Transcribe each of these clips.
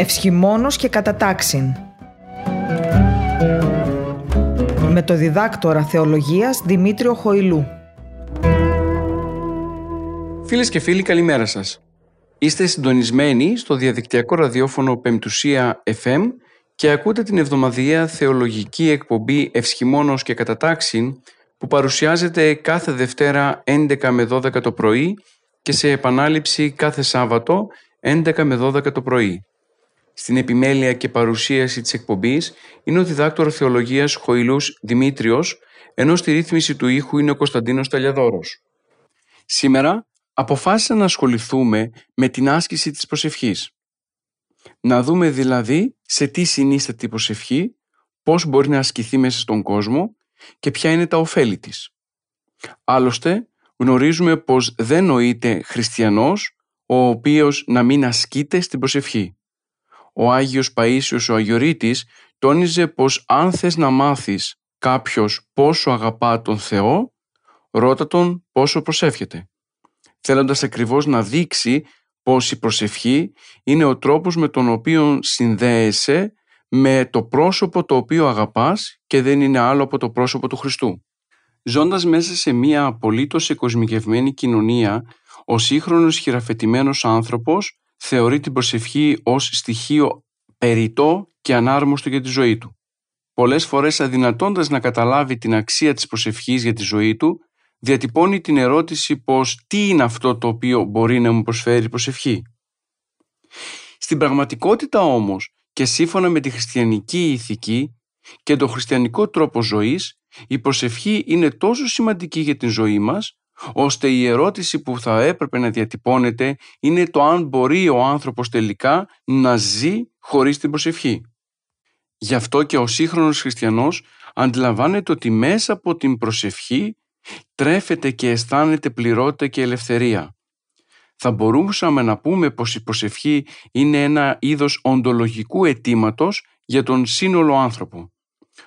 Ευσχημόνος και κατατάξιν. Με το διδάκτορα θεολογίας Δημήτριο Χοηλού. Φίλες και φίλοι καλημέρα σας. Είστε συντονισμένοι στο διαδικτυακό ραδιόφωνο Πεμπτουσία FM και ακούτε την εβδομαδιαία θεολογική εκπομπή Ευσχημόνος και Κατατάξιν που παρουσιάζεται κάθε Δευτέρα 11 με 12 το πρωί και σε επανάληψη κάθε Σάββατο 11 με 12 το πρωί. Στην επιμέλεια και παρουσίαση της εκπομπής είναι ο διδάκτορ θεολογίας Χοηλούς Δημήτριος, ενώ στη ρύθμιση του ήχου είναι ο Κωνσταντίνος Ταλιαδόρος. Σήμερα αποφάσισα να ασχοληθούμε με την άσκηση της προσευχής. Να δούμε δηλαδή σε τι συνίσταται η προσευχή, πώς μπορεί να ασκηθεί μέσα στον κόσμο και ποια είναι τα ωφέλη της. Άλλωστε, γνωρίζουμε πως δεν νοείται χριστιανός ο οποίος να μην ασκείται στην προσευχή. Ο Άγιος Παΐσιος ο Αγιορείτης τόνιζε πως αν θες να μάθεις κάποιος πόσο αγαπά τον Θεό, ρώτα τον πόσο προσεύχεται. Θέλοντας ακριβώς να δείξει πως η προσευχή είναι ο τρόπος με τον οποίο συνδέεσαι με το πρόσωπο το οποίο αγαπάς και δεν είναι άλλο από το πρόσωπο του Χριστού. Ζώντας μέσα σε μια απολύτως εκοσμικευμένη κοινωνία, ο σύγχρονος χειραφετημένος άνθρωπος θεωρεί την προσευχή ως στοιχείο περιττό και ανάρμοστο για τη ζωή του. Πολλές φορές αδυνατώντας να καταλάβει την αξία της προσευχής για τη ζωή του, διατυπώνει την ερώτηση πως τι είναι αυτό το οποίο μπορεί να μου προσφέρει η προσευχή; Στην πραγματικότητα όμως και σύμφωνα με τη χριστιανική ηθική και τον χριστιανικό τρόπο ζωής, η προσευχή είναι τόσο σημαντική για την ζωή μας, ώστε η ερώτηση που θα έπρεπε να διατυπώνεται είναι το αν μπορεί ο άνθρωπος τελικά να ζει χωρίς την προσευχή. Γι' αυτό και ο σύγχρονος χριστιανός αντιλαμβάνεται ότι μέσα από την προσευχή τρέφεται και αισθάνεται πληρότητα και ελευθερία. Θα μπορούσαμε να πούμε πως η προσευχή είναι ένα είδος οντολογικού αιτήματος για τον σύνολο άνθρωπο.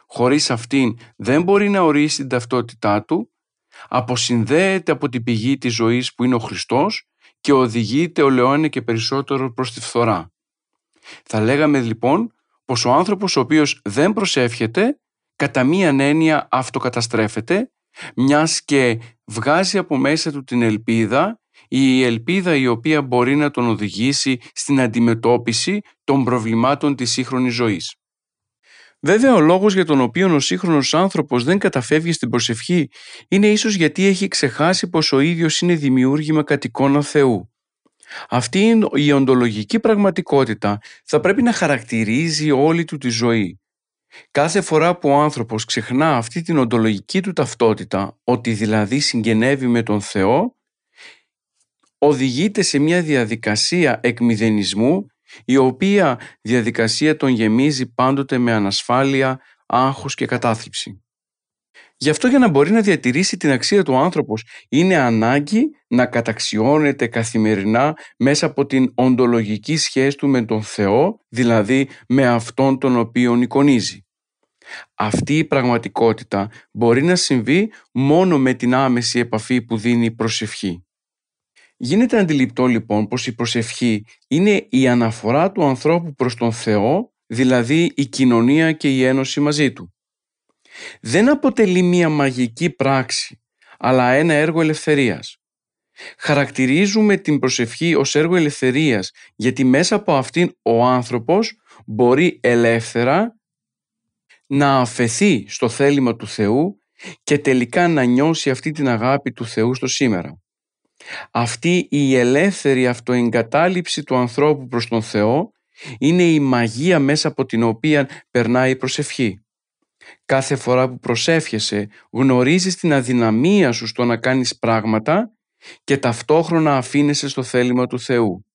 Χωρίς αυτήν δεν μπορεί να ορίσει την ταυτότητά του, αποσυνδέεται από την πηγή της ζωής που είναι ο Χριστός και οδηγείται ολαιώνε και περισσότερο προς τη φθορά. Θα λέγαμε λοιπόν πως ο άνθρωπος ο οποίος δεν προσεύχεται κατά μίαν έννοια αυτοκαταστρέφεται μιας και βγάζει από μέσα του την ελπίδα η ελπίδα η οποία μπορεί να τον οδηγήσει στην αντιμετώπιση των προβλημάτων της σύγχρονης ζωής. Βέβαια, ο λόγος για τον οποίο ο σύγχρονος άνθρωπος δεν καταφεύγει στην προσευχή είναι ίσως γιατί έχει ξεχάσει πως ο ίδιος είναι δημιούργημα κατ' εικόνα Θεού. Αυτή η οντολογική πραγματικότητα θα πρέπει να χαρακτηρίζει όλη του τη ζωή. Κάθε φορά που ο άνθρωπος ξεχνά αυτή την οντολογική του ταυτότητα, ότι δηλαδή συγγενεύει με τον Θεό, οδηγείται σε μια διαδικασία εκμηδενισμού η οποία διαδικασία τον γεμίζει πάντοτε με ανασφάλεια, άγχος και κατάθλιψη. Γι' αυτό για να μπορεί να διατηρήσει την αξία του άνθρωπος είναι ανάγκη να καταξιώνεται καθημερινά μέσα από την οντολογική σχέση του με τον Θεό, δηλαδή με αυτόν τον οποίον εικονίζει. Αυτή η πραγματικότητα μπορεί να συμβεί μόνο με την άμεση επαφή που δίνει η προσευχή. Γίνεται αντιληπτό λοιπόν πως η προσευχή είναι η αναφορά του ανθρώπου προς τον Θεό, δηλαδή η κοινωνία και η ένωση μαζί Του. Δεν αποτελεί μία μαγική πράξη, αλλά ένα έργο ελευθερίας. Χαρακτηρίζουμε την προσευχή ως έργο ελευθερίας, γιατί μέσα από αυτήν ο άνθρωπος μπορεί ελεύθερα να αφαιθεί στο θέλημα του Θεού και τελικά να νιώσει αυτή την αγάπη του Θεού στο σήμερα. Αυτή η ελεύθερη αυτοεγκατάλειψη του ανθρώπου προς τον Θεό είναι η μαγεία μέσα από την οποία περνάει η προσευχή. Κάθε φορά που προσεύχεσαι γνωρίζεις την αδυναμία σου στο να κάνεις πράγματα και ταυτόχρονα αφήνεσαι στο θέλημα του Θεού.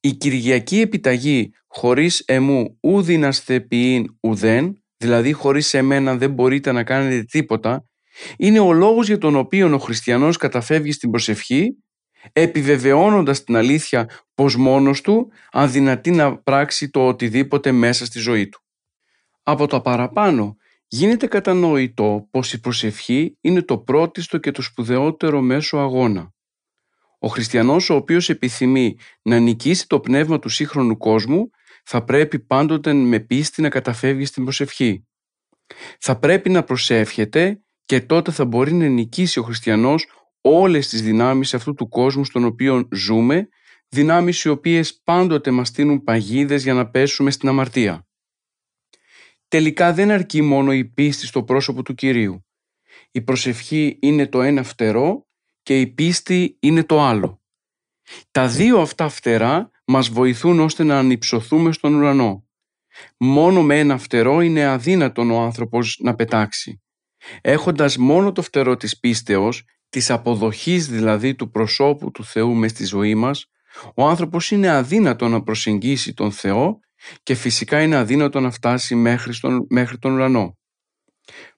Η Κυριακή επιταγή χωρίς εμού ουδίναστε ποιήν ουδέν, δηλαδή χωρίς εμένα δεν μπορείτε να κάνετε τίποτα, είναι ο λόγος για τον οποίο ο χριστιανός καταφεύγει στην προσευχή επιβεβαιώνοντας την αλήθεια πως μόνος του αδυνατεί να πράξει το οτιδήποτε μέσα στη ζωή του. Από το παραπάνω γίνεται κατανοητό πως η προσευχή είναι το πρώτιστο και το σπουδαιότερο μέσο αγώνα. Ο χριστιανός ο οποίος επιθυμεί να νικήσει το πνεύμα του σύγχρονου κόσμου θα πρέπει πάντοτε με πίστη να καταφεύγει στην προσευχή. Θα πρέπει να προσεύχεται και τότε θα μπορεί να νικήσει ο χριστιανός όλες τις δυνάμεις αυτού του κόσμου στον οποίο ζούμε, δυνάμεις οι οποίες πάντοτε μας στείλουν παγίδες για να πέσουμε στην αμαρτία. Τελικά δεν αρκεί μόνο η πίστη στο πρόσωπο του Κυρίου. Η προσευχή είναι το ένα φτερό και η πίστη είναι το άλλο. Τα δύο αυτά φτερά μας βοηθούν ώστε να ανυψωθούμε στον ουρανό. Μόνο με ένα φτερό είναι αδύνατον ο άνθρωπος να πετάξει. Έχοντας μόνο το φτερό της πίστεως, της αποδοχής δηλαδή του προσώπου του Θεού μες στη ζωή μας, ο άνθρωπος είναι αδύνατο να προσεγγίσει τον Θεό και φυσικά είναι αδύνατο να φτάσει μέχρι, στον, μέχρι τον ουρανό.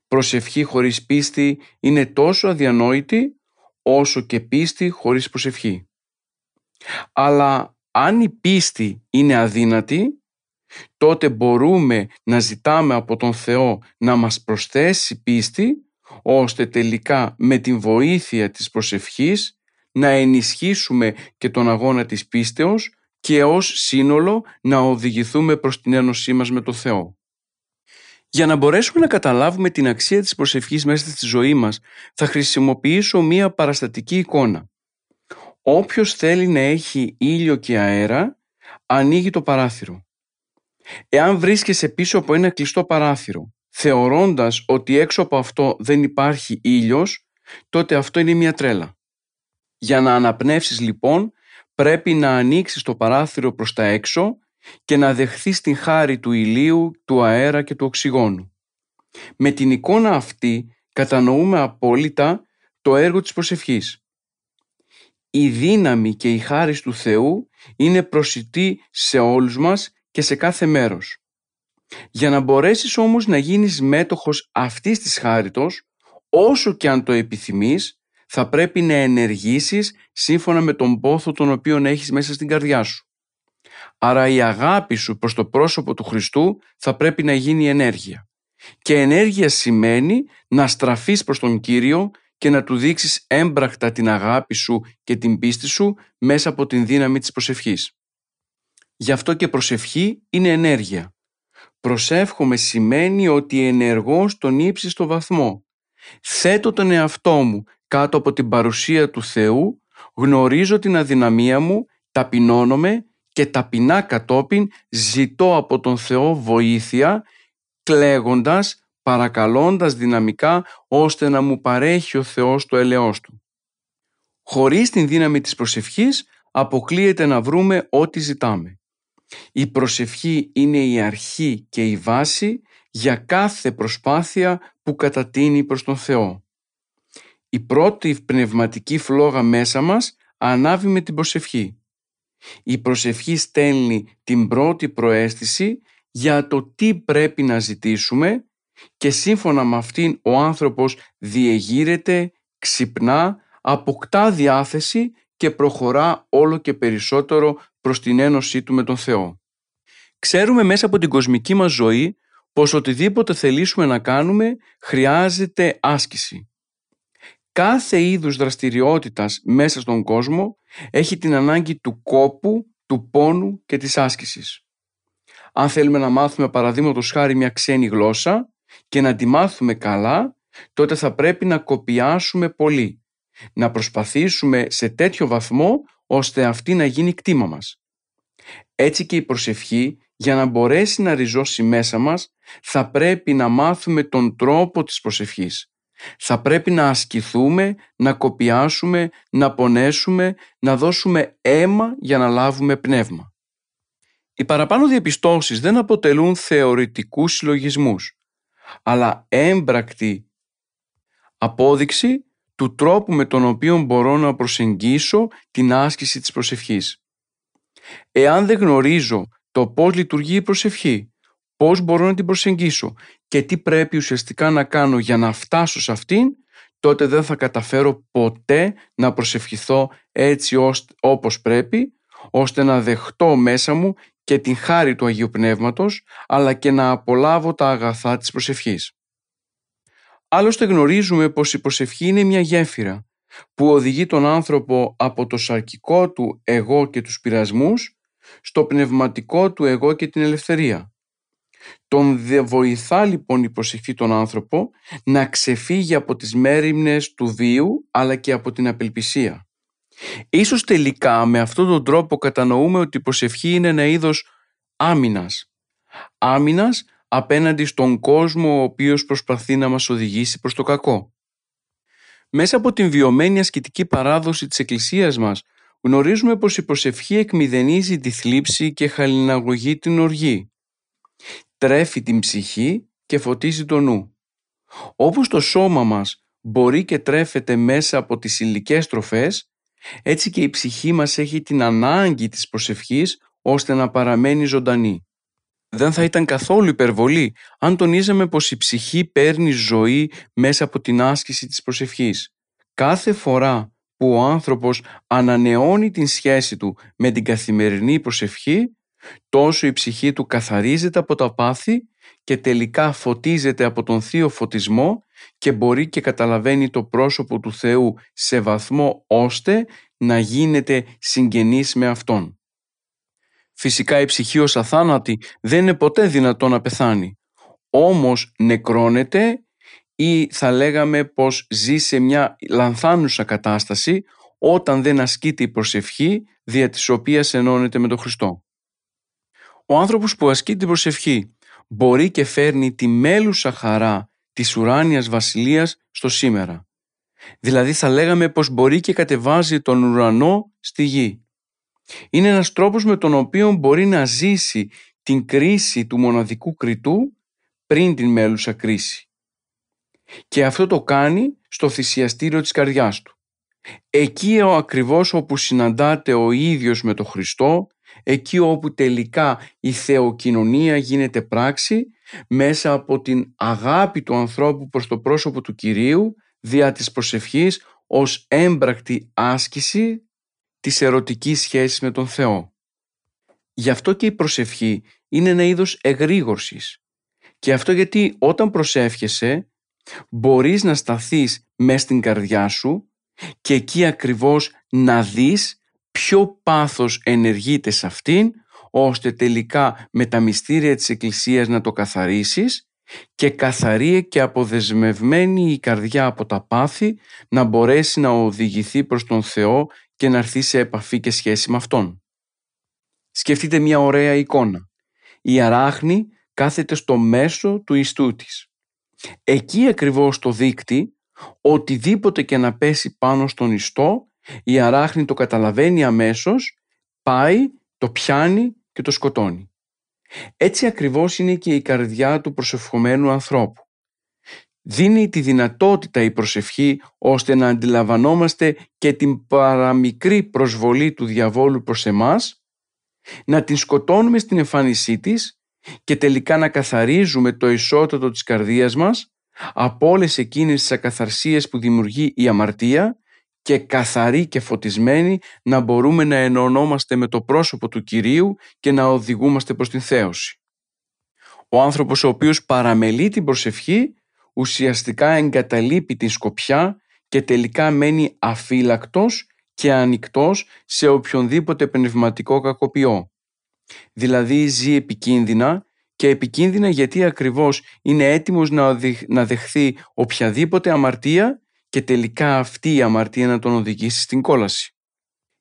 Προσευχή χωρίς πίστη είναι τόσο αδιανόητη όσο και πίστη χωρίς προσευχή. Αλλά αν η πίστη είναι αδύνατη, τότε μπορούμε να ζητάμε από τον Θεό να μας προσθέσει πίστη, ώστε τελικά με την βοήθεια της προσευχής να ενισχύσουμε και τον αγώνα της πίστεως και ως σύνολο να οδηγηθούμε προς την ένωσή μας με τον Θεό. Για να μπορέσουμε να καταλάβουμε την αξία της προσευχής μέσα στη ζωή μας, θα χρησιμοποιήσω μία παραστατική εικόνα. Όποιος θέλει να έχει ήλιο και αέρα, ανοίγει το παράθυρο. Εάν βρίσκεσαι πίσω από ένα κλειστό παράθυρο, θεωρώντας ότι έξω από αυτό δεν υπάρχει ήλιος, τότε αυτό είναι μια τρέλα. Για να αναπνεύσεις λοιπόν, πρέπει να ανοίξεις το παράθυρο προς τα έξω και να δεχθείς την χάρη του ηλίου, του αέρα και του οξυγόνου. Με την εικόνα αυτή κατανοούμε απόλυτα το έργο της προσευχής. Η δύναμη και η χάρη του Θεού είναι προσιτή σε όλους μας και σε κάθε μέρος. Για να μπορέσεις όμως να γίνεις μέτοχος αυτής της χάριτος, όσο και αν το επιθυμείς, θα πρέπει να ενεργήσεις σύμφωνα με τον πόθο τον οποίο έχεις μέσα στην καρδιά σου. Άρα η αγάπη σου προς το πρόσωπο του Χριστού θα πρέπει να γίνει ενέργεια. Και ενέργεια σημαίνει να στραφείς προς τον Κύριο και να του δείξεις έμπρακτα την αγάπη σου και την πίστη σου μέσα από την δύναμη της προσευχής. Γι' αυτό και προσευχή είναι ενέργεια. Προσεύχομαι σημαίνει ότι ενεργώ στον ύψιστο βαθμό. Θέτω τον εαυτό μου κάτω από την παρουσία του Θεού, γνωρίζω την αδυναμία μου, ταπεινώνομαι και ταπεινά κατόπιν ζητώ από τον Θεό βοήθεια, κλαίγοντας, παρακαλώντας δυναμικά, ώστε να μου παρέχει ο Θεός το ελαιός Του. Χωρίς την δύναμη της προσευχής, αποκλείεται να βρούμε ό,τι ζητάμε. Η προσευχή είναι η αρχή και η βάση για κάθε προσπάθεια που κατατείνει προς τον Θεό. Η πρώτη πνευματική φλόγα μέσα μας ανάβει με την προσευχή. Η προσευχή στέλνει την πρώτη προέστηση για το τι πρέπει να ζητήσουμε και σύμφωνα με αυτήν ο άνθρωπος διεγείρεται, ξυπνά, αποκτά διάθεση και προχωρά όλο και περισσότερο προς την ένωσή του με τον Θεό. Ξέρουμε μέσα από την κοσμική μας ζωή πως οτιδήποτε θελήσουμε να κάνουμε χρειάζεται άσκηση. Κάθε είδους δραστηριότητας μέσα στον κόσμο έχει την ανάγκη του κόπου, του πόνου και της άσκησης. Αν θέλουμε να μάθουμε παραδείγματος χάρη μια ξένη γλώσσα και να τη μάθουμε καλά, τότε θα πρέπει να κοπιάσουμε πολύ. Να προσπαθήσουμε σε τέτοιο βαθμό ώστε αυτή να γίνει κτήμα μας. Έτσι και η προσευχή για να μπορέσει να ριζώσει μέσα μας θα πρέπει να μάθουμε τον τρόπο της προσευχής. Θα πρέπει να ασκηθούμε, να κοπιάσουμε, να πονέσουμε, να δώσουμε αίμα για να λάβουμε πνεύμα. Οι παραπάνω διαπιστώσεις δεν αποτελούν θεωρητικούς συλλογισμούς, αλλά έμπρακτη απόδειξη του τρόπου με τον οποίο μπορώ να προσεγγίσω την άσκηση της προσευχής. Εάν δεν γνωρίζω το πώς λειτουργεί η προσευχή, πώς μπορώ να την προσεγγίσω και τι πρέπει ουσιαστικά να κάνω για να φτάσω σε αυτήν, τότε δεν θα καταφέρω ποτέ να προσευχηθώ έτσι όπως πρέπει, ώστε να δεχτώ μέσα μου και την χάρη του Αγίου Πνεύματος, αλλά και να απολάβω τα αγαθά της προσευχής. Άλλωστε γνωρίζουμε πως η προσευχή είναι μια γέφυρα που οδηγεί τον άνθρωπο από το σαρκικό του εγώ και τους πειρασμούς στο πνευματικό του εγώ και την ελευθερία. Τον βοηθά λοιπόν η προσευχή τον άνθρωπο να ξεφύγει από τις μέρημνες του βίου αλλά και από την απελπισία. Ίσως τελικά με αυτόν τον τρόπο κατανοούμε ότι η προσευχή είναι ένα είδος άμυνας. Άμυνας απέναντι στον κόσμο ο οποίος προσπαθεί να μας οδηγήσει προς το κακό. Μέσα από την βιωμένη ασκητική παράδοση της Εκκλησίας μας γνωρίζουμε πως η προσευχή εκμηδενίζει τη θλίψη και χαλιναγωγεί την οργή. Τρέφει την ψυχή και φωτίζει το νου. Όπως το σώμα μας μπορεί και τρέφεται μέσα από τις υλικές τροφές, έτσι και η ψυχή μας έχει την ανάγκη της προσευχής ώστε να παραμένει ζωντανή. Δεν θα ήταν καθόλου υπερβολή αν τονίζαμε πως η ψυχή παίρνει ζωή μέσα από την άσκηση της προσευχής. Κάθε φορά που ο άνθρωπος ανανεώνει την σχέση του με την καθημερινή προσευχή, τόσο η ψυχή του καθαρίζεται από τα πάθη και τελικά φωτίζεται από τον Θείο Φωτισμό και μπορεί και καταλαβαίνει το πρόσωπο του Θεού σε βαθμό ώστε να γίνεται συγγενής με Αυτόν. Φυσικά η ψυχή ως αθάνατη δεν είναι ποτέ δυνατό να πεθάνει. Όμως νεκρώνεται ή θα λέγαμε πως ζει σε μια λανθάνουσα κατάσταση όταν δεν ασκείται η προσευχή δια της οποίας ενώνεται με τον Χριστό. Ο άνθρωπος που ασκεί την προσευχή μπορεί και φέρνει τη μέλουσα χαρά της ουράνιας βασιλείας στο σήμερα. Δηλαδή θα λέγαμε πως μπορεί και κατεβάζει τον ουρανό στη γη. Είναι ένας τρόπος με τον οποίο μπορεί να ζήσει την κρίση του μοναδικού κριτού πριν την μέλουσα κρίση. Και αυτό το κάνει στο θυσιαστήριο της καρδιάς του. Εκεί ο ακριβώς όπου συναντάται ο ίδιος με τον Χριστό, εκεί όπου τελικά η θεοκοινωνία γίνεται πράξη μέσα από την αγάπη του ανθρώπου προς το πρόσωπο του Κυρίου δια της προσευχής ως έμπρακτη άσκηση της ερωτικής σχέσης με τον Θεό. Γι' αυτό και η προσευχή είναι ένα είδος εγρήγορσης. Και αυτό γιατί όταν προσεύχεσαι μπορείς να σταθείς μες στην καρδιά σου και εκεί ακριβώς να δεις ποιο πάθος ενεργείται σε αυτήν ώστε τελικά με τα μυστήρια της Εκκλησίας να το καθαρίσεις και καθαρή και αποδεσμευμένη η καρδιά από τα πάθη να μπορέσει να οδηγηθεί προς τον Θεό και να έρθει σε επαφή και σχέση με Αυτόν. Σκεφτείτε μια ωραία εικόνα. Η αράχνη κάθεται στο μέσο του ιστού της. Εκεί ακριβώς το δίκτυ, οτιδήποτε και να πέσει πάνω στον ιστό, η αράχνη το καταλαβαίνει αμέσως, πάει, το πιάνει και το σκοτώνει. Έτσι ακριβώς είναι και η καρδιά του προσευχομένου ανθρώπου. Δίνει τη δυνατότητα η προσευχή ώστε να αντιλαμβανόμαστε και την παραμικρή προσβολή του διαβόλου προς εμάς, να την σκοτώνουμε στην εμφάνισή της και τελικά να καθαρίζουμε το ισότατο της καρδίας μας από όλες εκείνες τις ακαθαρσίες που δημιουργεί η αμαρτία και καθαρή και φωτισμένη να μπορούμε να ενωνόμαστε με το πρόσωπο του Κυρίου και να οδηγούμαστε προς την θέωση. Ο άνθρωπος ο οποίος παραμελεί την προσευχή ουσιαστικά εγκαταλείπει την σκοπιά και τελικά μένει αφύλακτος και ανοιχτός σε οποιονδήποτε πνευματικό κακοποιό. Δηλαδή ζει επικίνδυνα και επικίνδυνα γιατί ακριβώς είναι έτοιμος να δεχθεί οποιαδήποτε αμαρτία και τελικά αυτή η αμαρτία να τον οδηγήσει στην κόλαση.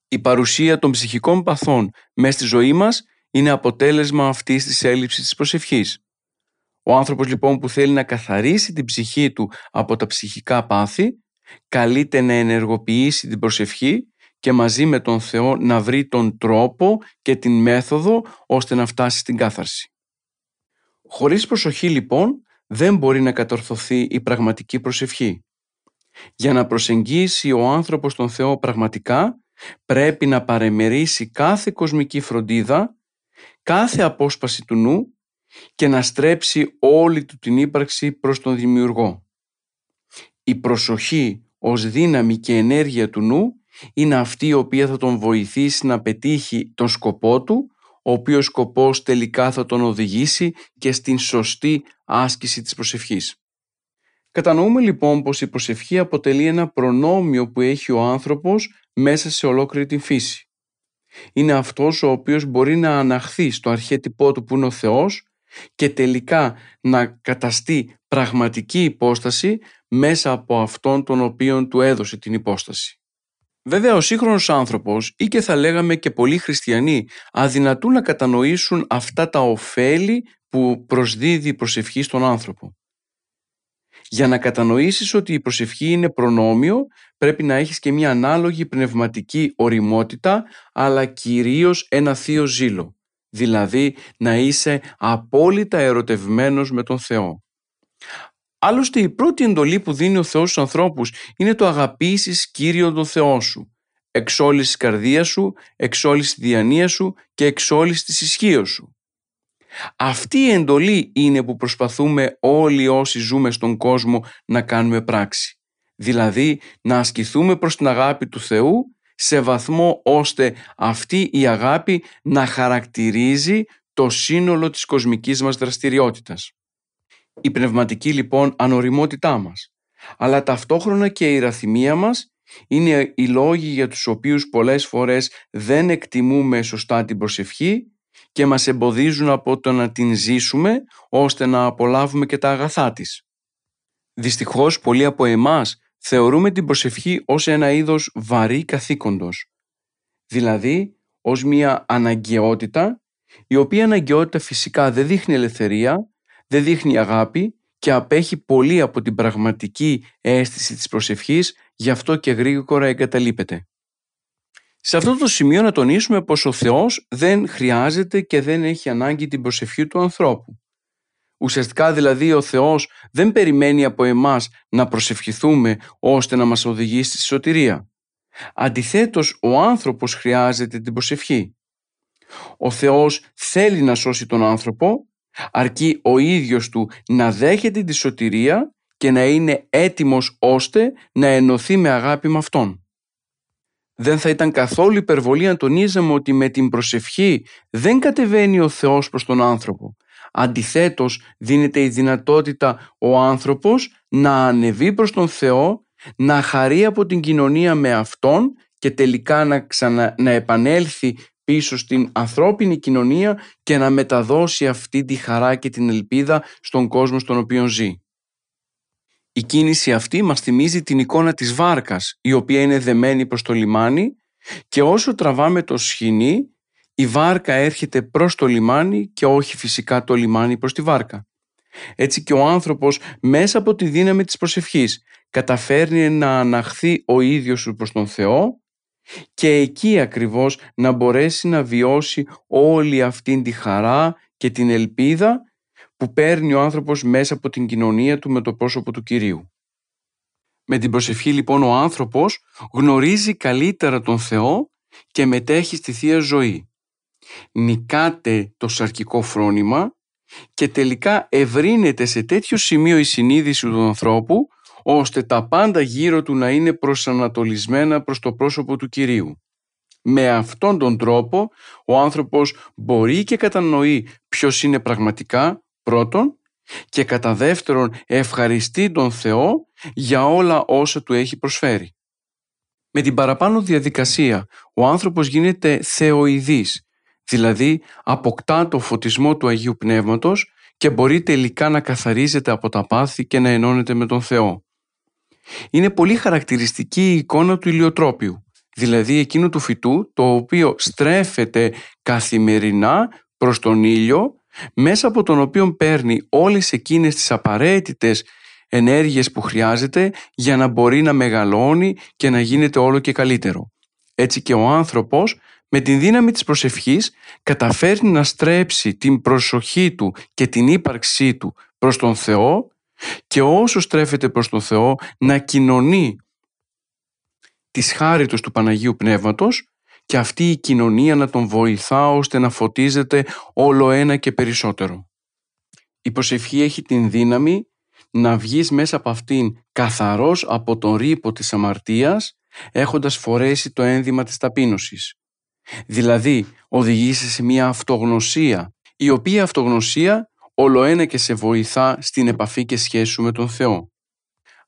Η παρουσία των ψυχικών παθών μέσα στη ζωή μας είναι αποτέλεσμα αυτής της έλλειψης της προσευχής. Ο άνθρωπος λοιπόν που θέλει να καθαρίσει την ψυχή του από τα ψυχικά πάθη καλείται να ενεργοποιήσει την προσευχή και μαζί με τον Θεό να βρει τον τρόπο και την μέθοδο ώστε να φτάσει στην κάθαρση. Χωρίς προσοχή λοιπόν δεν μπορεί να κατορθωθεί η πραγματική προσευχή. Για να προσεγγίσει ο άνθρωπος τον Θεό πραγματικά πρέπει να παρεμερίσει κάθε κοσμική φροντίδα, κάθε απόσπαση του νου και να στρέψει όλη του την ύπαρξη προς τον Δημιουργό. Η προσοχή ως δύναμη και ενέργεια του νου είναι αυτή η οποία θα τον βοηθήσει να πετύχει τον σκοπό του, ο οποίος σκοπός τελικά θα τον οδηγήσει και στην σωστή άσκηση της προσευχής. Κατανοούμε λοιπόν πως η προσευχή αποτελεί ένα προνόμιο που έχει ο άνθρωπος μέσα σε ολόκληρη την φύση. Είναι αυτός ο οποίος μπορεί να αναχθεί στο αρχέτυπό του που είναι ο Θεός και τελικά να καταστεί πραγματική υπόσταση μέσα από αυτόν τον οποίον του έδωσε την υπόσταση. Βέβαια ο σύγχρονος άνθρωπος ή και θα λέγαμε και πολλοί χριστιανοί αδυνατούν να κατανοήσουν αυτά τα ωφέλη που προσδίδει η προσευχή στον άνθρωπο. Για να κατανοήσεις ότι η προσευχή είναι προνόμιο πρέπει να έχεις και μια ανάλογη πνευματική οριμότητα αλλά κυρίως ένα θείο ζήλο. Δηλαδή να είσαι απόλυτα ερωτευμένος με τον Θεό. Άλλωστε η πρώτη εντολή που δίνει ο Θεός στους ανθρώπους είναι το αγαπήσεις Κύριον τον Θεό σου. Εξ όλης της καρδίας σου, εξ όλης της διανοίας σου και εξ όλης της ισχύως σου. Αυτή η εντολή είναι που προσπαθούμε όλοι όσοι ζούμε στον κόσμο να κάνουμε πράξη. Δηλαδή να ασκηθούμε προς την αγάπη του Θεού σε βαθμό ώστε αυτή η αγάπη να χαρακτηρίζει το σύνολο της κοσμικής μας δραστηριότητας. Η πνευματική λοιπόν ανοριμότητά μας, αλλά ταυτόχρονα και η ραθυμία μας είναι οι λόγοι για τους οποίους πολλές φορές δεν εκτιμούμε σωστά την προσευχή και μας εμποδίζουν από το να την ζήσουμε ώστε να απολάβουμε και τα αγαθά της. Δυστυχώς πολλοί από εμάς θεωρούμε την προσευχή ως ένα είδος βαρύ καθήκοντος, δηλαδή ως μια αναγκαιότητα η οποία αναγκαιότητα φυσικά δεν δείχνει ελευθερία, δεν δείχνει αγάπη και απέχει πολύ από την πραγματική αίσθηση της προσευχής, γι' αυτό και γρήγορα εγκαταλείπεται. Σε αυτό το σημείο να τονίσουμε πως ο Θεός δεν χρειάζεται και δεν έχει ανάγκη την προσευχή του ανθρώπου. Ουσιαστικά δηλαδή ο Θεός δεν περιμένει από εμάς να προσευχηθούμε ώστε να μας οδηγήσει στη σωτηρία. Αντιθέτως ο άνθρωπος χρειάζεται την προσευχή. Ο Θεός θέλει να σώσει τον άνθρωπο αρκεί ο ίδιος του να δέχεται τη σωτηρία και να είναι έτοιμος ώστε να ενωθεί με αγάπη με Αυτόν. Δεν θα ήταν καθόλου υπερβολή αν τονίζαμε ότι με την προσευχή δεν κατεβαίνει ο Θεός προς τον άνθρωπο. Αντιθέτως δίνεται η δυνατότητα ο άνθρωπος να ανεβεί προς τον Θεό, να χαρεί από την κοινωνία με Αυτόν και τελικά να, ξανα, να επανέλθει πίσω στην ανθρώπινη κοινωνία και να μεταδώσει αυτή τη χαρά και την ελπίδα στον κόσμο στον οποίο ζει. Η κίνηση αυτή μας θυμίζει την εικόνα της βάρκας η οποία είναι δεμένη προς το λιμάνι και όσο τραβάμε το σχοινί η βάρκα έρχεται προς το λιμάνι και όχι φυσικά το λιμάνι προς τη βάρκα. Έτσι και ο άνθρωπος μέσα από τη δύναμη της προσευχής καταφέρνει να αναχθεί ο ίδιος του προς τον Θεό και εκεί ακριβώς να μπορέσει να βιώσει όλη αυτή τη χαρά και την ελπίδα που παίρνει ο άνθρωπος μέσα από την κοινωνία του με το πρόσωπο του Κυρίου. Με την προσευχή λοιπόν ο άνθρωπος γνωρίζει καλύτερα τον Θεό και μετέχει στη Θεία Ζωή. Νικάται το σαρκικό φρόνημα και τελικά ευρύνεται σε τέτοιο σημείο η συνείδηση του ανθρώπου ώστε τα πάντα γύρω του να είναι προσανατολισμένα προς το πρόσωπο του Κυρίου. Με αυτόν τον τρόπο ο άνθρωπος μπορεί και κατανοεί ποιος είναι πραγματικά πρώτον και κατά δεύτερον ευχαριστεί τον Θεό για όλα όσα του έχει προσφέρει. Με την παραπάνω διαδικασία ο άνθρωπος γίνεται θεοειδής, δηλαδή αποκτά το φωτισμό του Αγίου Πνεύματος και μπορεί τελικά να καθαρίζεται από τα πάθη και να ενώνεται με τον Θεό. Είναι πολύ χαρακτηριστική η εικόνα του ηλιοτρόπιου, δηλαδή εκείνου του φυτού το οποίο στρέφεται καθημερινά προς τον ήλιο μέσα από τον οποίο παίρνει όλες εκείνες τις απαραίτητες ενέργειες που χρειάζεται για να μπορεί να μεγαλώνει και να γίνεται όλο και καλύτερο. Έτσι και ο άνθρωπος με την δύναμη της προσευχής καταφέρνει να στρέψει την προσοχή του και την ύπαρξή του προς τον Θεό και όσο στρέφεται προς τον Θεό να κοινωνεί τις χάριτος του Παναγίου Πνεύματος και αυτή η κοινωνία να τον βοηθά ώστε να φωτίζεται όλο ένα και περισσότερο. Η προσευχή έχει την δύναμη να βγεις μέσα από αυτήν καθαρός από τον ρήπο της αμαρτίας έχοντας φορέσει το ένδυμα της ταπείνωσης. Δηλαδή οδηγείσαι σε μια αυτογνωσία η οποία αυτογνωσία όλο ένα και σε βοηθά στην επαφή και σχέση σου με τον Θεό.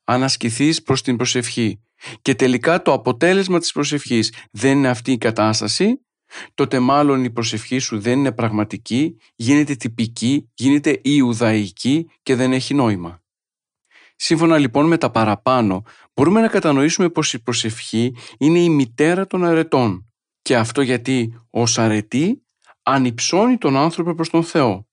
Αν ασκηθείς προς την προσευχή και τελικά το αποτέλεσμα της προσευχής δεν είναι αυτή η κατάσταση, τότε μάλλον η προσευχή σου δεν είναι πραγματική, γίνεται τυπική, γίνεται ιουδαϊκή και δεν έχει νόημα. Σύμφωνα λοιπόν με τα παραπάνω, μπορούμε να κατανοήσουμε πως η προσευχή είναι η μητέρα των αρετών και αυτό γιατί ως αρετή ανυψώνει τον άνθρωπο προς τον Θεό.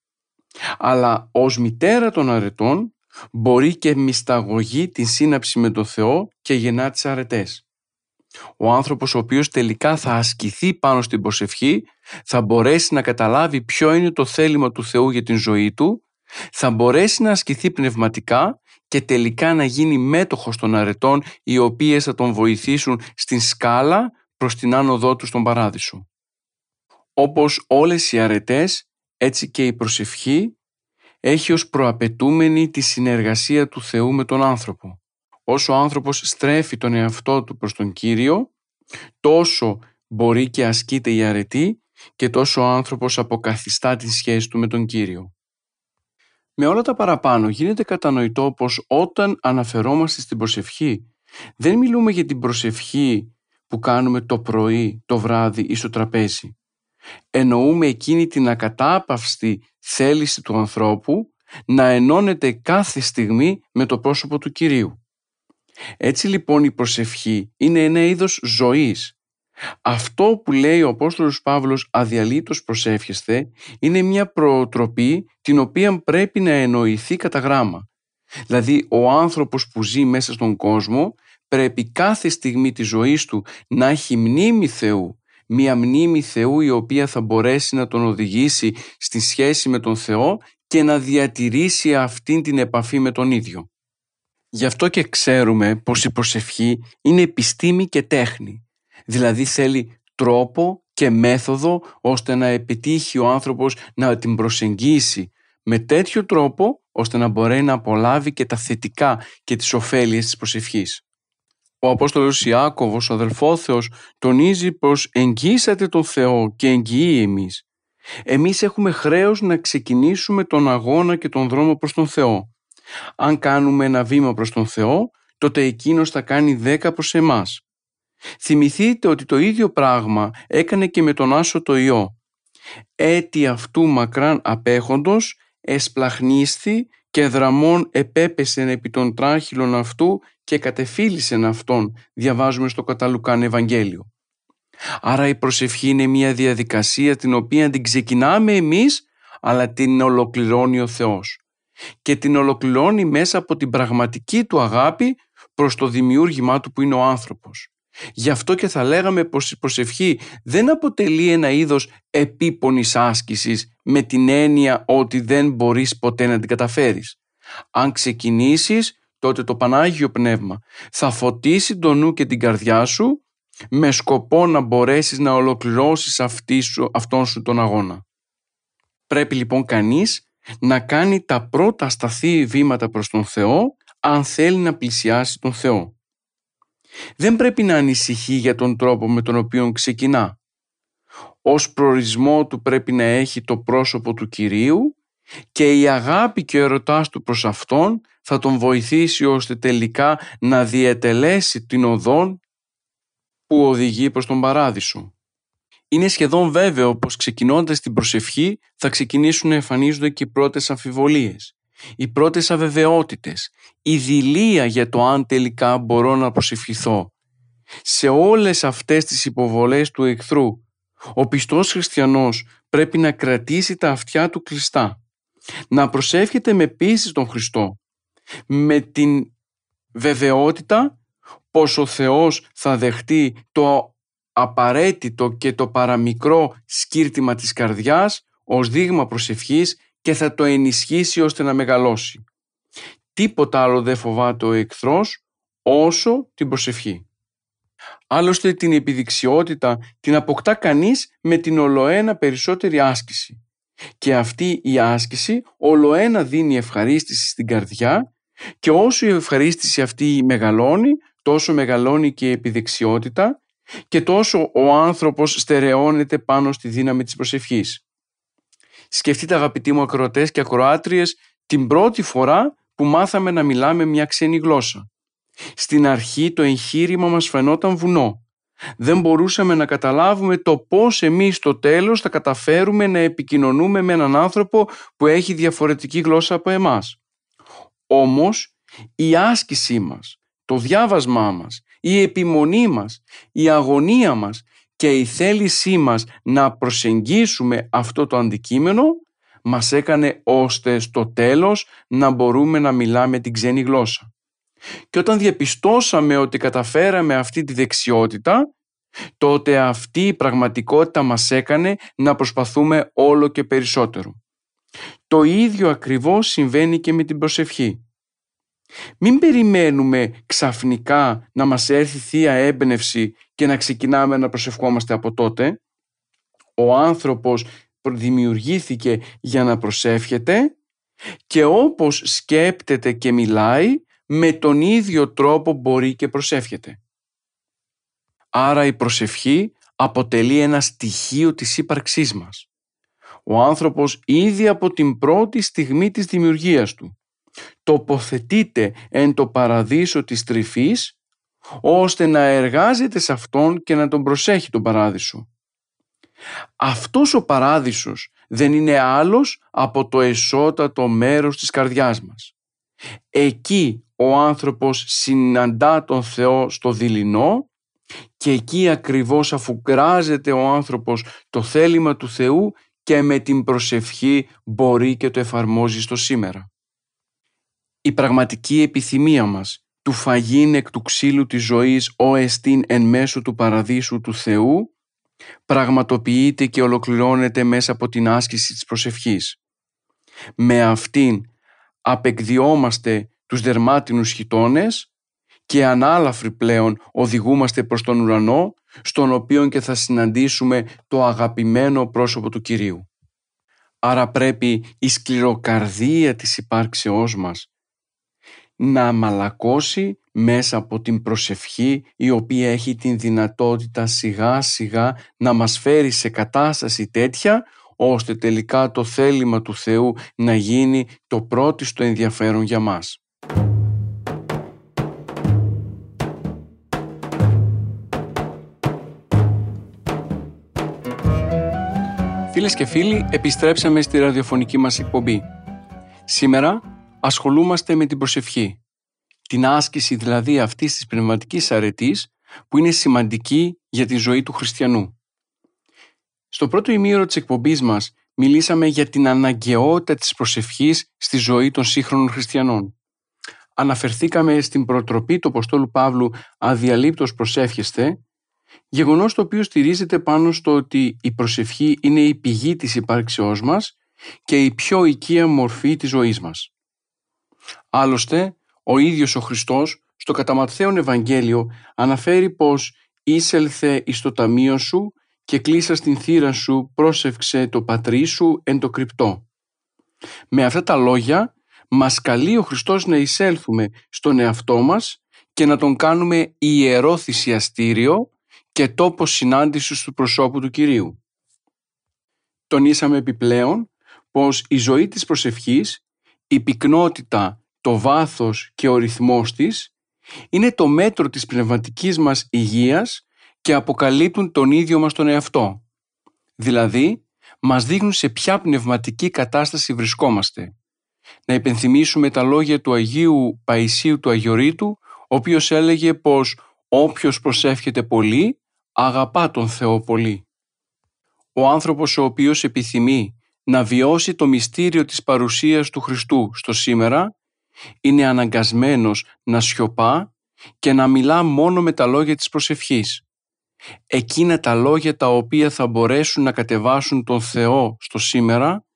Αλλά ως μητέρα των αρετών μπορεί και μυσταγωγεί την σύναψη με τον Θεό και γεννά τις αρετές. Ο άνθρωπος ο οποίος τελικά θα ασκηθεί πάνω στην προσευχή θα μπορέσει να καταλάβει ποιο είναι το θέλημα του Θεού για την ζωή του, θα μπορέσει να ασκηθεί πνευματικά και τελικά να γίνει μέτοχος των αρετών οι οποίες θα τον βοηθήσουν στην σκάλα προς την άνοδό τους στον παράδεισο. Όπως όλες οι αρετές, έτσι και η προσευχή έχει ως προαπαιτούμενη τη συνεργασία του Θεού με τον άνθρωπο. Όσο ο άνθρωπος στρέφει τον εαυτό του προς τον Κύριο, τόσο μπορεί και ασκείται η αρετή και τόσο ο άνθρωπος αποκαθιστά τη σχέση του με τον Κύριο. Με όλα τα παραπάνω γίνεται κατανοητό πως όταν αναφερόμαστε στην προσευχή δεν μιλούμε για την προσευχή που κάνουμε το πρωί, το βράδυ ή στο τραπέζι. Εννοούμε εκείνη την ακατάπαυστη θέληση του ανθρώπου να ενώνεται κάθε στιγμή με το πρόσωπο του Κυρίου. Έτσι λοιπόν η προσευχή είναι ένα είδος ζωής. Αυτό που λέει ο Απόστολος Παύλος αδιαλείτως προσεύχεστε είναι μια προτροπή την οποία πρέπει να εννοηθεί κατά γράμμα. Δηλαδή ο άνθρωπος που ζει μέσα στον κόσμο πρέπει κάθε στιγμή της ζωής του να έχει μνήμη Θεού, μια μνήμη Θεού η οποία θα μπορέσει να τον οδηγήσει στη σχέση με τον Θεό και να διατηρήσει αυτήν την επαφή με τον ίδιο. Γι' αυτό και ξέρουμε πως η προσευχή είναι επιστήμη και τέχνη. Δηλαδή θέλει τρόπο και μέθοδο ώστε να επιτύχει ο άνθρωπος να την προσεγγίσει με τέτοιο τρόπο ώστε να μπορεί να απολάβει και τα θετικά και τις ωφέλειες της προσευχής. Ο Απόστολος Ιάκωβος, ο αδελφόθεος, τονίζει πως εγγύσατε τον Θεό και εγγυεί εμείς. Εμείς έχουμε χρέος να ξεκινήσουμε τον αγώνα και τον δρόμο προς τον Θεό. Αν κάνουμε ένα βήμα προς τον Θεό, τότε Εκείνος θα κάνει δέκα προς εμάς. Θυμηθείτε ότι το ίδιο πράγμα έκανε και με τον Άσο το Υιό. Έτι αυτού μακράν απέχοντος εσπλαχνίσθη και δραμών επέπεσεν επί των τράχυλων αυτού και κατεφύλισεν αυτόν, διαβάζουμε στο Καταλουκάν Ευαγγέλιο. Άρα η προσευχή είναι μια διαδικασία την οποία την ξεκινάμε εμείς, αλλά την ολοκληρώνει ο Θεός. Και την ολοκληρώνει μέσα από την πραγματική του αγάπη προς το δημιούργημά του που είναι ο άνθρωπος. Γι' αυτό και θα λέγαμε πως η προσευχή δεν αποτελεί ένα είδος επίπονης άσκησης με την έννοια ότι δεν μπορείς ποτέ να την καταφέρεις. Αν ξεκινήσεις τότε το Πανάγιο Πνεύμα θα φωτίσει το νου και την καρδιά σου με σκοπό να μπορέσεις να ολοκληρώσεις αυτή σου, αυτόν σου τον αγώνα. Πρέπει λοιπόν κανείς να κάνει τα πρώτα σταθή βήματα προς τον Θεό αν θέλει να πλησιάσει τον Θεό. Δεν πρέπει να ανησυχεί για τον τρόπο με τον οποίο ξεκινά. Ως προορισμό του πρέπει να έχει το πρόσωπο του Κυρίου και η αγάπη και ο ερωτάς του προς Αυτόν θα τον βοηθήσει ώστε τελικά να διετελέσει την οδόν που οδηγεί προς τον παράδεισο. Είναι σχεδόν βέβαιο πως ξεκινώντας την προσευχή θα ξεκινήσουν να εμφανίζονται και οι πρώτες αμφιβολίες, οι πρώτες αβεβαιότητες, η δηλία για το αν τελικά μπορώ να προσευχηθώ. Σε όλες αυτές τις υποβολές του εχθρού, ο πιστός χριστιανός πρέπει να κρατήσει τα αυτιά του κλειστά, να προσεύχεται με πίστη τον Χριστό, με την βεβαιότητα πως ο Θεός θα δεχτεί το απαραίτητο και το παραμικρό σκύρτημα της καρδιάς ως δείγμα προσευχής και θα το ενισχύσει ώστε να μεγαλώσει. Τίποτα άλλο δεν φοβάται ο εχθρός όσο την προσευχή. Άλλωστε την επιδειξιότητα την αποκτά κανείς με την ολοένα περισσότερη άσκηση. Και αυτή η άσκηση ολοένα δίνει ευχαρίστηση στην καρδιά και όσο η ευχαρίστηση αυτή μεγαλώνει, τόσο μεγαλώνει και η επιδεξιότητα και τόσο ο άνθρωπος στερεώνεται πάνω στη δύναμη της προσευχής. Σκεφτείτε αγαπητοί μου ακροατές και ακροάτριες την πρώτη φορά που μάθαμε να μιλάμε μια ξένη γλώσσα. Στην αρχή το εγχείρημα μας φαινόταν βουνό, δεν μπορούσαμε να καταλάβουμε το πώς εμείς στο τέλος θα καταφέρουμε να επικοινωνούμε με έναν άνθρωπο που έχει διαφορετική γλώσσα από εμάς. Όμως η άσκησή μας, το διάβασμά μας, η επιμονή μας, η αγωνία μας και η θέλησή μας να προσεγγίσουμε αυτό το αντικείμενο μας έκανε ώστε στο τέλος να μπορούμε να μιλάμε την ξένη γλώσσα. Και όταν διαπιστώσαμε ότι καταφέραμε αυτή τη δεξιότητα, τότε αυτή η πραγματικότητα μας έκανε να προσπαθούμε όλο και περισσότερο. Το ίδιο ακριβώς συμβαίνει και με την προσευχή. Μην περιμένουμε ξαφνικά να μας έρθει θεία έμπνευση και να ξεκινάμε να προσευχόμαστε από τότε. Ο άνθρωπος δημιουργήθηκε για να προσεύχεται και όπως σκέπτεται και μιλάει με τον ίδιο τρόπο μπορεί και προσεύχεται. Άρα η προσευχή αποτελεί ένα στοιχείο της ύπαρξής μας. Ο άνθρωπος ήδη από την πρώτη στιγμή της δημιουργίας του τοποθετείται εν το παραδείσο της τρυφής ώστε να εργάζεται σε αυτόν και να τον προσέχει τον παράδεισο. Αυτός ο παράδεισος δεν είναι άλλος από το εσώτατο μέρος της καρδιάς μας. Εκεί ο άνθρωπος συναντά τον Θεό στο δειλινό και εκεί ακριβώς αφού κράζεται ο άνθρωπος το θέλημα του Θεού και με την προσευχή μπορεί και το εφαρμόζει στο σήμερα. Η πραγματική επιθυμία μας του φαγήν εκ του ξύλου της ζωής ο εστίν εν μέσω του παραδείσου του Θεού πραγματοποιείται και ολοκληρώνεται μέσα από την άσκηση της προσευχής. Με αυτήν απεκδιόμαστε τους δερμάτινους χιτώνες και ανάλαφροι πλέον οδηγούμαστε προς τον ουρανό στον οποίο και θα συναντήσουμε το αγαπημένο πρόσωπο του Κυρίου. Άρα πρέπει η σκληροκαρδία της υπάρξεώς μας να μαλακώσει μέσα από την προσευχή η οποία έχει την δυνατότητα σιγά σιγά να μας φέρει σε κατάσταση τέτοια ώστε τελικά το θέλημα του Θεού να γίνει το πρώτο στο ενδιαφέρον για μας. Φίλες και φίλοι, επιστρέψαμε στη ραδιοφωνική μας εκπομπή. Σήμερα ασχολούμαστε με την προσευχή. Την άσκηση δηλαδή αυτής της πνευματικής αρετής που είναι σημαντική για τη ζωή του χριστιανού. Στο πρώτο ημίωρο της εκπομπής μας μιλήσαμε για την αναγκαιότητα της προσευχής στη ζωή των σύγχρονων χριστιανών. Αναφερθήκαμε στην προτροπή του Αποστόλου Παύλου «Αδιαλείπτως προσεύχεστε», γεγονός το οποίο στηρίζεται πάνω στο ότι η προσευχή είναι η πηγή της υπάρξεώς μας και η πιο οικία μορφή της ζωής μας. Άλλωστε, ο ίδιος ο Χριστός στο κατά Ευαγγέλιο αναφέρει πως «Ήσελθε εις το ταμείο σου και κλείσα στην θύρα σου πρόσευξε το πατρί σου εν το κρυπτό». Με αυτά τα λόγια μας καλεί ο Χριστός να εισέλθουμε στον εαυτό μας και να τον κάνουμε ιερό θυσιαστήριο και τόπος συνάντησης του προσώπου του Κυρίου. Τονίσαμε επιπλέον πως η ζωή της προσευχής, η πυκνότητα το βάθος και ο ρυθμός της είναι το μέτρο της πνευματικής μας υγείας και αποκαλύπτουν τον ίδιο μας τον εαυτό. Δηλαδή, μας δείχνουν σε ποια πνευματική κατάσταση βρισκόμαστε. Να υπενθυμίσουμε τα λόγια του Αγίου Παϊσίου του Αγιορείτου, ο οποίος έλεγε πως όποιος προσεύχεται πολύ, αγαπά τον Θεό πολύ. Ο άνθρωπος ο οποίος επιθυμεί να βιώσει το μυστήριο της παρουσίας του Χριστού στο σήμερα, είναι αναγκασμένος να σιωπά και να μιλά μόνο με τα λόγια της προσευχής. Εκείνα τα λόγια τα οποία θα μπορέσουν να κατεβάσουν τον Θεό στο σήμερα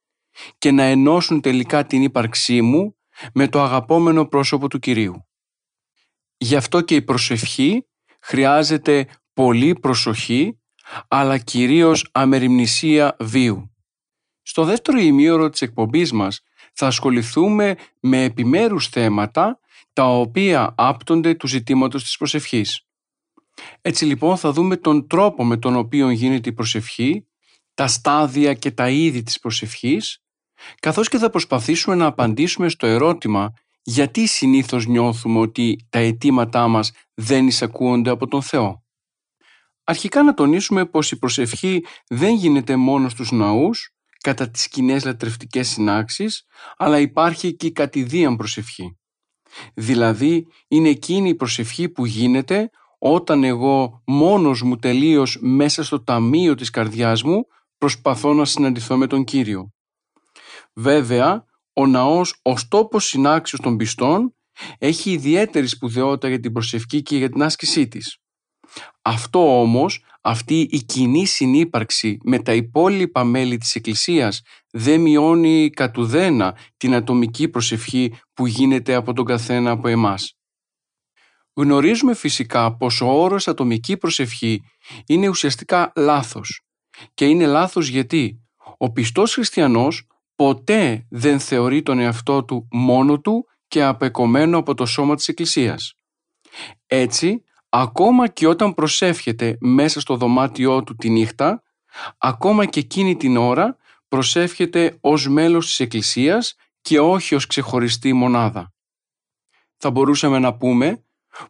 και να ενώσουν τελικά την ύπαρξή μου με το αγαπόμενο πρόσωπο του Κυρίου. Γι' αυτό και η προσευχή χρειάζεται πολύ προσοχή αλλά κυρίως αμεριμνησία βίου. Στο δεύτερο ημίωρο της εκπομπής μας θα ασχοληθούμε με επιμέρους θέματα τα οποία άπτονται του ζητήματος της προσευχής. Έτσι λοιπόν θα δούμε τον τρόπο με τον οποίο γίνεται η προσευχή, τα στάδια και τα είδη της προσευχής, καθώς και θα προσπαθήσουμε να απαντήσουμε στο ερώτημα γιατί συνήθως νιώθουμε ότι τα αιτήματά μας δεν εισακούονται από τον Θεό. Αρχικά να τονίσουμε πως η προσευχή δεν γίνεται μόνο στους ναούς, κατά τις κοινέ λατρευτικές συνάξεις, αλλά υπάρχει και η κατηδίαν προσευχή. Δηλαδή είναι εκείνη η προσευχή που γίνεται όταν εγώ μόνος μου τελείως μέσα στο ταμείο της καρδιάς μου προσπαθώ να συναντηθώ με τον Κύριο. Βέβαια, ο ναός ως τόπος συνάξεως των πιστών έχει ιδιαίτερη σπουδαιότητα για την προσευχή και για την άσκησή της. Αυτό όμως, αυτή η κοινή συνύπαρξη με τα υπόλοιπα μέλη της Εκκλησίας δεν μειώνει κατ' ουδένα την ατομική προσευχή που γίνεται από τον καθένα από εμάς. Γνωρίζουμε φυσικά πως ο όρος ατομική προσευχή είναι ουσιαστικά λάθος. Και είναι λάθος γιατί ο πιστός χριστιανός ποτέ δεν θεωρεί τον εαυτό του μόνο του και απεκομμένο από το σώμα της Εκκλησίας. Έτσι, ακόμα και όταν προσεύχεται μέσα στο δωμάτιό του τη νύχτα, ακόμα και εκείνη την ώρα προσεύχεται ως μέλος της Εκκλησίας και όχι ως ξεχωριστή μονάδα. Θα μπορούσαμε να πούμε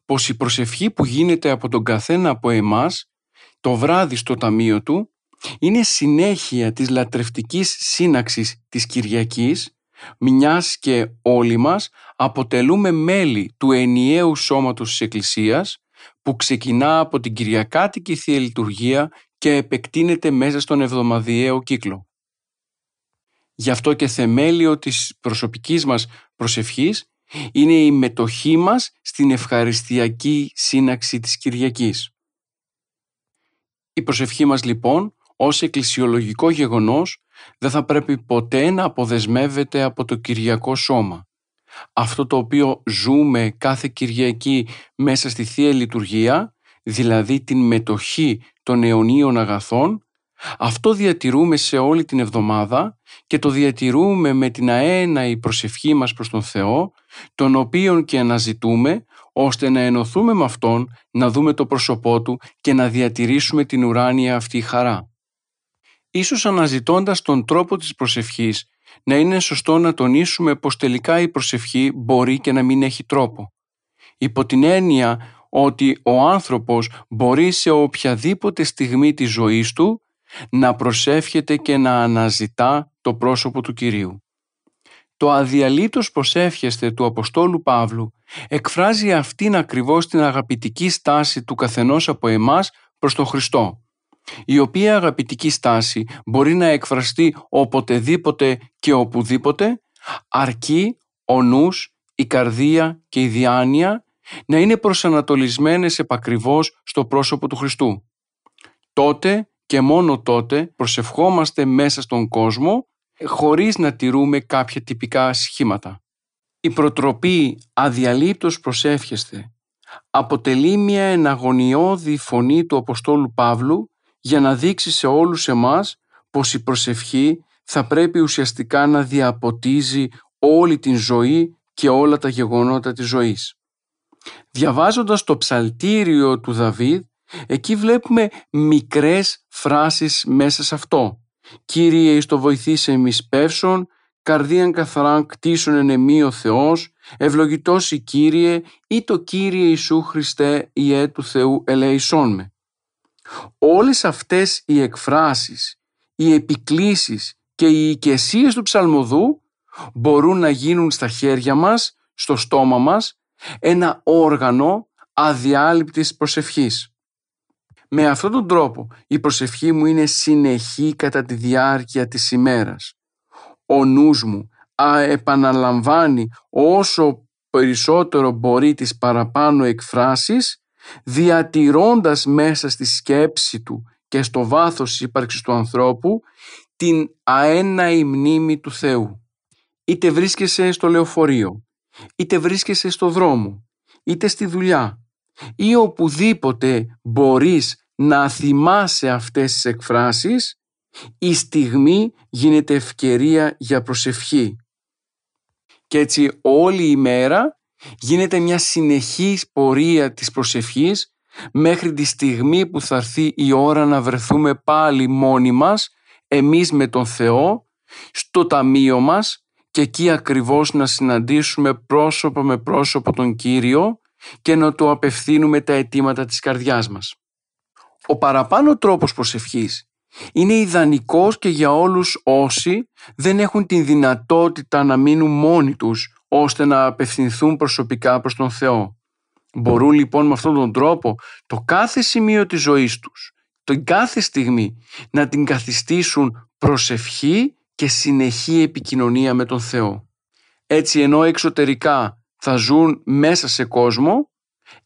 πως η προσευχή που γίνεται από τον καθένα από εμάς το βράδυ στο ταμείο του είναι συνέχεια της λατρευτικής σύναξης της Κυριακής μιας και όλοι μας αποτελούμε μέλη του ενιαίου σώματος της Εκκλησίας που ξεκινά από την Κυριακάτικη Θεία Λειτουργία και επεκτείνεται μέσα στον εβδομαδιαίο κύκλο. Γι' αυτό και θεμέλιο της προσωπικής μας προσευχής είναι η μετοχή μας στην ευχαριστιακή σύναξη της Κυριακής. Η προσευχή μας λοιπόν ως εκκλησιολογικό γεγονός δεν θα πρέπει ποτέ να αποδεσμεύεται από το Κυριακό σώμα. Αυτό το οποίο ζούμε κάθε Κυριακή μέσα στη Θεία Λειτουργία, δηλαδή την μετοχή των αιωνίων αγαθών, αυτό διατηρούμε σε όλη την εβδομάδα και το διατηρούμε με την αέναη προσευχή μας προς τον Θεό, τον οποίον και αναζητούμε, ώστε να ενωθούμε με Αυτόν, να δούμε το πρόσωπό Του και να διατηρήσουμε την ουράνια αυτή χαρά. Ίσως αναζητώντας τον τρόπο της προσευχής, να είναι σωστό να τονίσουμε πως τελικά η προσευχή μπορεί και να μην έχει τρόπο. Υπό την έννοια ότι ο άνθρωπος μπορεί σε οποιαδήποτε στιγμή της ζωής του να προσεύχεται και να αναζητά το πρόσωπο του Κυρίου. Το αδιαλείτως προσεύχεστε του Αποστόλου Παύλου εκφράζει αυτήν ακριβώς την αγαπητική στάση του καθενός από εμάς προς τον Χριστό η οποία αγαπητική στάση μπορεί να εκφραστεί οποτεδήποτε και οπουδήποτε, αρκεί ο νους, η καρδία και η διάνοια να είναι προσανατολισμένες επακριβώς στο πρόσωπο του Χριστού. Τότε και μόνο τότε προσευχόμαστε μέσα στον κόσμο χωρίς να τηρούμε κάποια τυπικά σχήματα. Η προτροπή αδιαλείπτως προσεύχεστε αποτελεί μια εναγωνιώδη φωνή του Αποστόλου Παύλου για να δείξει σε όλους εμάς πως η προσευχή θα πρέπει ουσιαστικά να διαποτίζει όλη την ζωή και όλα τα γεγονότα της ζωής. Διαβάζοντας το ψαλτήριο του Δαβίδ, εκεί βλέπουμε μικρές φράσεις μέσα σε αυτό. «Κύριε εις το βοηθήσε εμείς πεύσον, καρδίαν καθαράν κτίσον εν ο Θεός, ευλογητός η Κύριε ή το Κύριε Ιησού Χριστέ Ιε του Θεού ελεησόν με». Όλες αυτές οι εκφράσεις, οι επικλήσεις και οι οικεσίες του ψαλμοδού μπορούν να γίνουν στα χέρια μας, στο στόμα μας, ένα όργανο αδιάλειπτης προσευχής. Με αυτόν τον τρόπο η προσευχή μου είναι συνεχή κατά τη διάρκεια της ημέρας. Ο νους μου α, επαναλαμβάνει όσο περισσότερο μπορεί τις παραπάνω εκφράσεις διατηρώντας μέσα στη σκέψη του και στο βάθος της ύπαρξης του ανθρώπου την αέναη μνήμη του Θεού. Είτε βρίσκεσαι στο λεωφορείο, είτε βρίσκεσαι στο δρόμο, είτε στη δουλειά ή οπουδήποτε μπορείς να θυμάσαι αυτές τις εκφράσεις, η στιγμή γίνεται ευκαιρία για προσευχή. Και έτσι όλη η μέρα γίνεται μια συνεχής πορεία της προσευχής μέχρι τη στιγμή που θα έρθει η ώρα να βρεθούμε πάλι μόνοι μας, εμείς με τον Θεό, στο ταμείο μας και εκεί ακριβώς να συναντήσουμε πρόσωπο με πρόσωπο τον Κύριο και να του απευθύνουμε τα αιτήματα της καρδιάς μας. Ο παραπάνω τρόπος προσευχής είναι ιδανικός και για όλους όσοι δεν έχουν την δυνατότητα να μείνουν μόνοι τους ώστε να απευθυνθούν προσωπικά προς τον Θεό. Μπορούν λοιπόν με αυτόν τον τρόπο το κάθε σημείο της ζωής τους, το κάθε στιγμή να την καθιστήσουν προσευχή και συνεχή επικοινωνία με τον Θεό. Έτσι ενώ εξωτερικά θα ζουν μέσα σε κόσμο,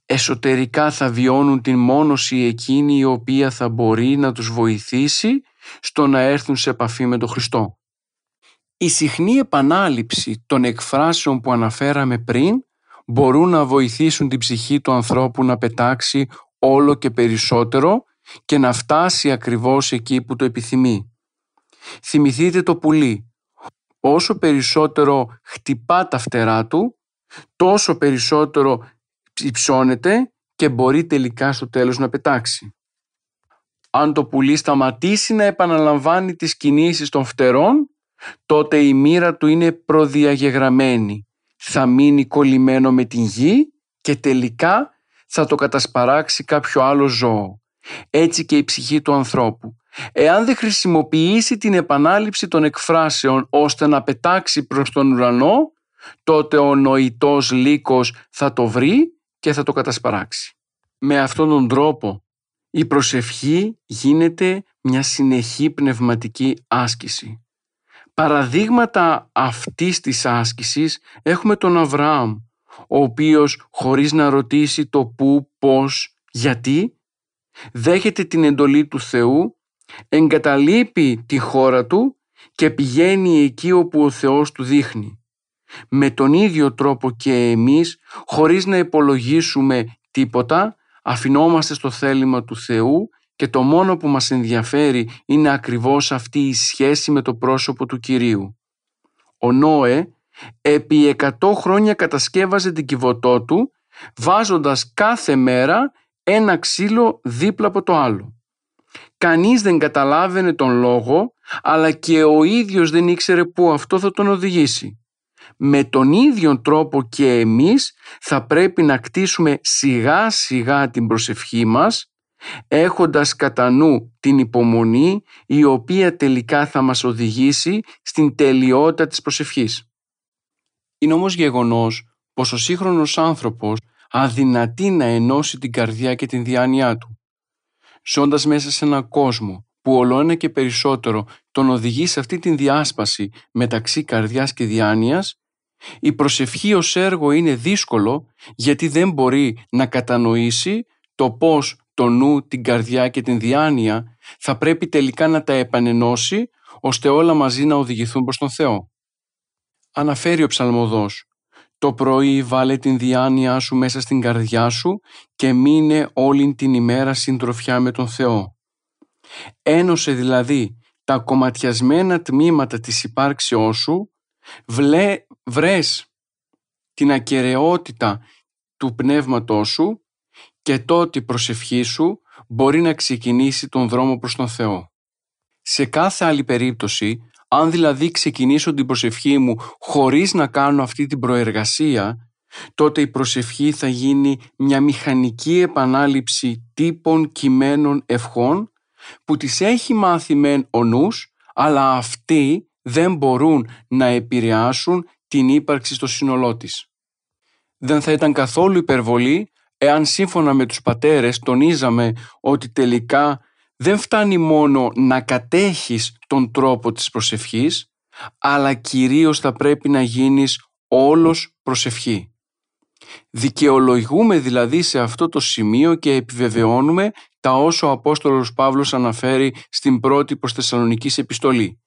εσωτερικά θα βιώνουν την μόνωση εκείνη η οποία θα μπορεί να τους βοηθήσει στο να έρθουν σε επαφή με τον Χριστό. Η συχνή επανάληψη των εκφράσεων που αναφέραμε πριν μπορούν να βοηθήσουν την ψυχή του ανθρώπου να πετάξει όλο και περισσότερο και να φτάσει ακριβώς εκεί που το επιθυμεί. Θυμηθείτε το πουλί. Όσο περισσότερο χτυπά τα φτερά του, τόσο περισσότερο υψώνεται και μπορεί τελικά στο τέλος να πετάξει. Αν το πουλί σταματήσει να επαναλαμβάνει τις κινήσεις των φτερών, τότε η μοίρα του είναι προδιαγεγραμμένη. Θα μείνει κολλημένο με την γη και τελικά θα το κατασπαράξει κάποιο άλλο ζώο. Έτσι και η ψυχή του ανθρώπου. Εάν δεν χρησιμοποιήσει την επανάληψη των εκφράσεων ώστε να πετάξει προς τον ουρανό, τότε ο νοητός λύκος θα το βρει και θα το κατασπαράξει. Με αυτόν τον τρόπο η προσευχή γίνεται μια συνεχή πνευματική άσκηση. Παραδείγματα αυτής της άσκησης έχουμε τον Αβραάμ, ο οποίος χωρίς να ρωτήσει το πού, πώς, γιατί, δέχεται την εντολή του Θεού, εγκαταλείπει τη χώρα του και πηγαίνει εκεί όπου ο Θεός του δείχνει. Με τον ίδιο τρόπο και εμείς, χωρίς να υπολογίσουμε τίποτα, αφινόμαστε στο θέλημα του Θεού και το μόνο που μας ενδιαφέρει είναι ακριβώς αυτή η σχέση με το πρόσωπο του Κυρίου. Ο Νόε επί 100 χρόνια κατασκεύαζε την κυβωτό του βάζοντας κάθε μέρα ένα ξύλο δίπλα από το άλλο. Κανείς δεν καταλάβαινε τον λόγο αλλά και ο ίδιος δεν ήξερε πού αυτό θα τον οδηγήσει. Με τον ίδιο τρόπο και εμείς θα πρέπει να κτίσουμε σιγά σιγά την προσευχή μας έχοντας κατά νου την υπομονή η οποία τελικά θα μας οδηγήσει στην τελειότητα της προσευχής. Είναι όμως γεγονός πως ο σύγχρονος άνθρωπος αδυνατεί να ενώσει την καρδιά και την διάνοιά του. Ζώντας μέσα σε έναν κόσμο που ολοένα και περισσότερο τον οδηγεί σε αυτή την διάσπαση μεταξύ καρδιάς και διάνοιας, η προσευχή ως έργο είναι δύσκολο γιατί δεν μπορεί να κατανοήσει το πώς το νου, την καρδιά και την διάνοια θα πρέπει τελικά να τα επανενώσει ώστε όλα μαζί να οδηγηθούν προς τον Θεό. Αναφέρει ο ψαλμοδός «Το πρωί βάλε την διάνοιά σου μέσα στην καρδιά σου και μείνε όλη την ημέρα συντροφιά με τον Θεό». Ένωσε δηλαδή τα κομματιασμένα τμήματα της υπάρξεώς σου, βλέ, βρες την ακαιρεότητα του πνεύματός σου και τότε η προσευχή σου μπορεί να ξεκινήσει τον δρόμο προς τον Θεό. Σε κάθε άλλη περίπτωση, αν δηλαδή ξεκινήσω την προσευχή μου χωρίς να κάνω αυτή την προεργασία, τότε η προσευχή θα γίνει μια μηχανική επανάληψη τύπων κειμένων ευχών που τις έχει μάθει μεν ο νους, αλλά αυτοί δεν μπορούν να επηρεάσουν την ύπαρξη στο σύνολό της. Δεν θα ήταν καθόλου υπερβολή εάν σύμφωνα με τους πατέρες τονίζαμε ότι τελικά δεν φτάνει μόνο να κατέχεις τον τρόπο της προσευχής, αλλά κυρίως θα πρέπει να γίνεις όλος προσευχή. Δικαιολογούμε δηλαδή σε αυτό το σημείο και επιβεβαιώνουμε τα όσο ο Απόστολος Παύλος αναφέρει στην πρώτη προς Θεσσαλονικής επιστολή.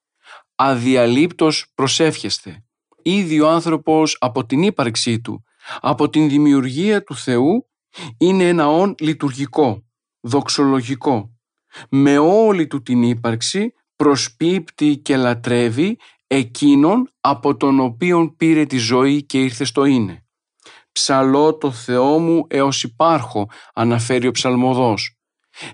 Αδιαλείπτος προσεύχεστε. Ήδη ο άνθρωπος από την ύπαρξή του, από την δημιουργία του Θεού είναι ένα όν λειτουργικό, δοξολογικό. Με όλη του την ύπαρξη προσπίπτει και λατρεύει εκείνον από τον οποίον πήρε τη ζωή και ήρθε στο είναι. «Ψαλώ το Θεό μου έως υπάρχω», αναφέρει ο ψαλμοδός,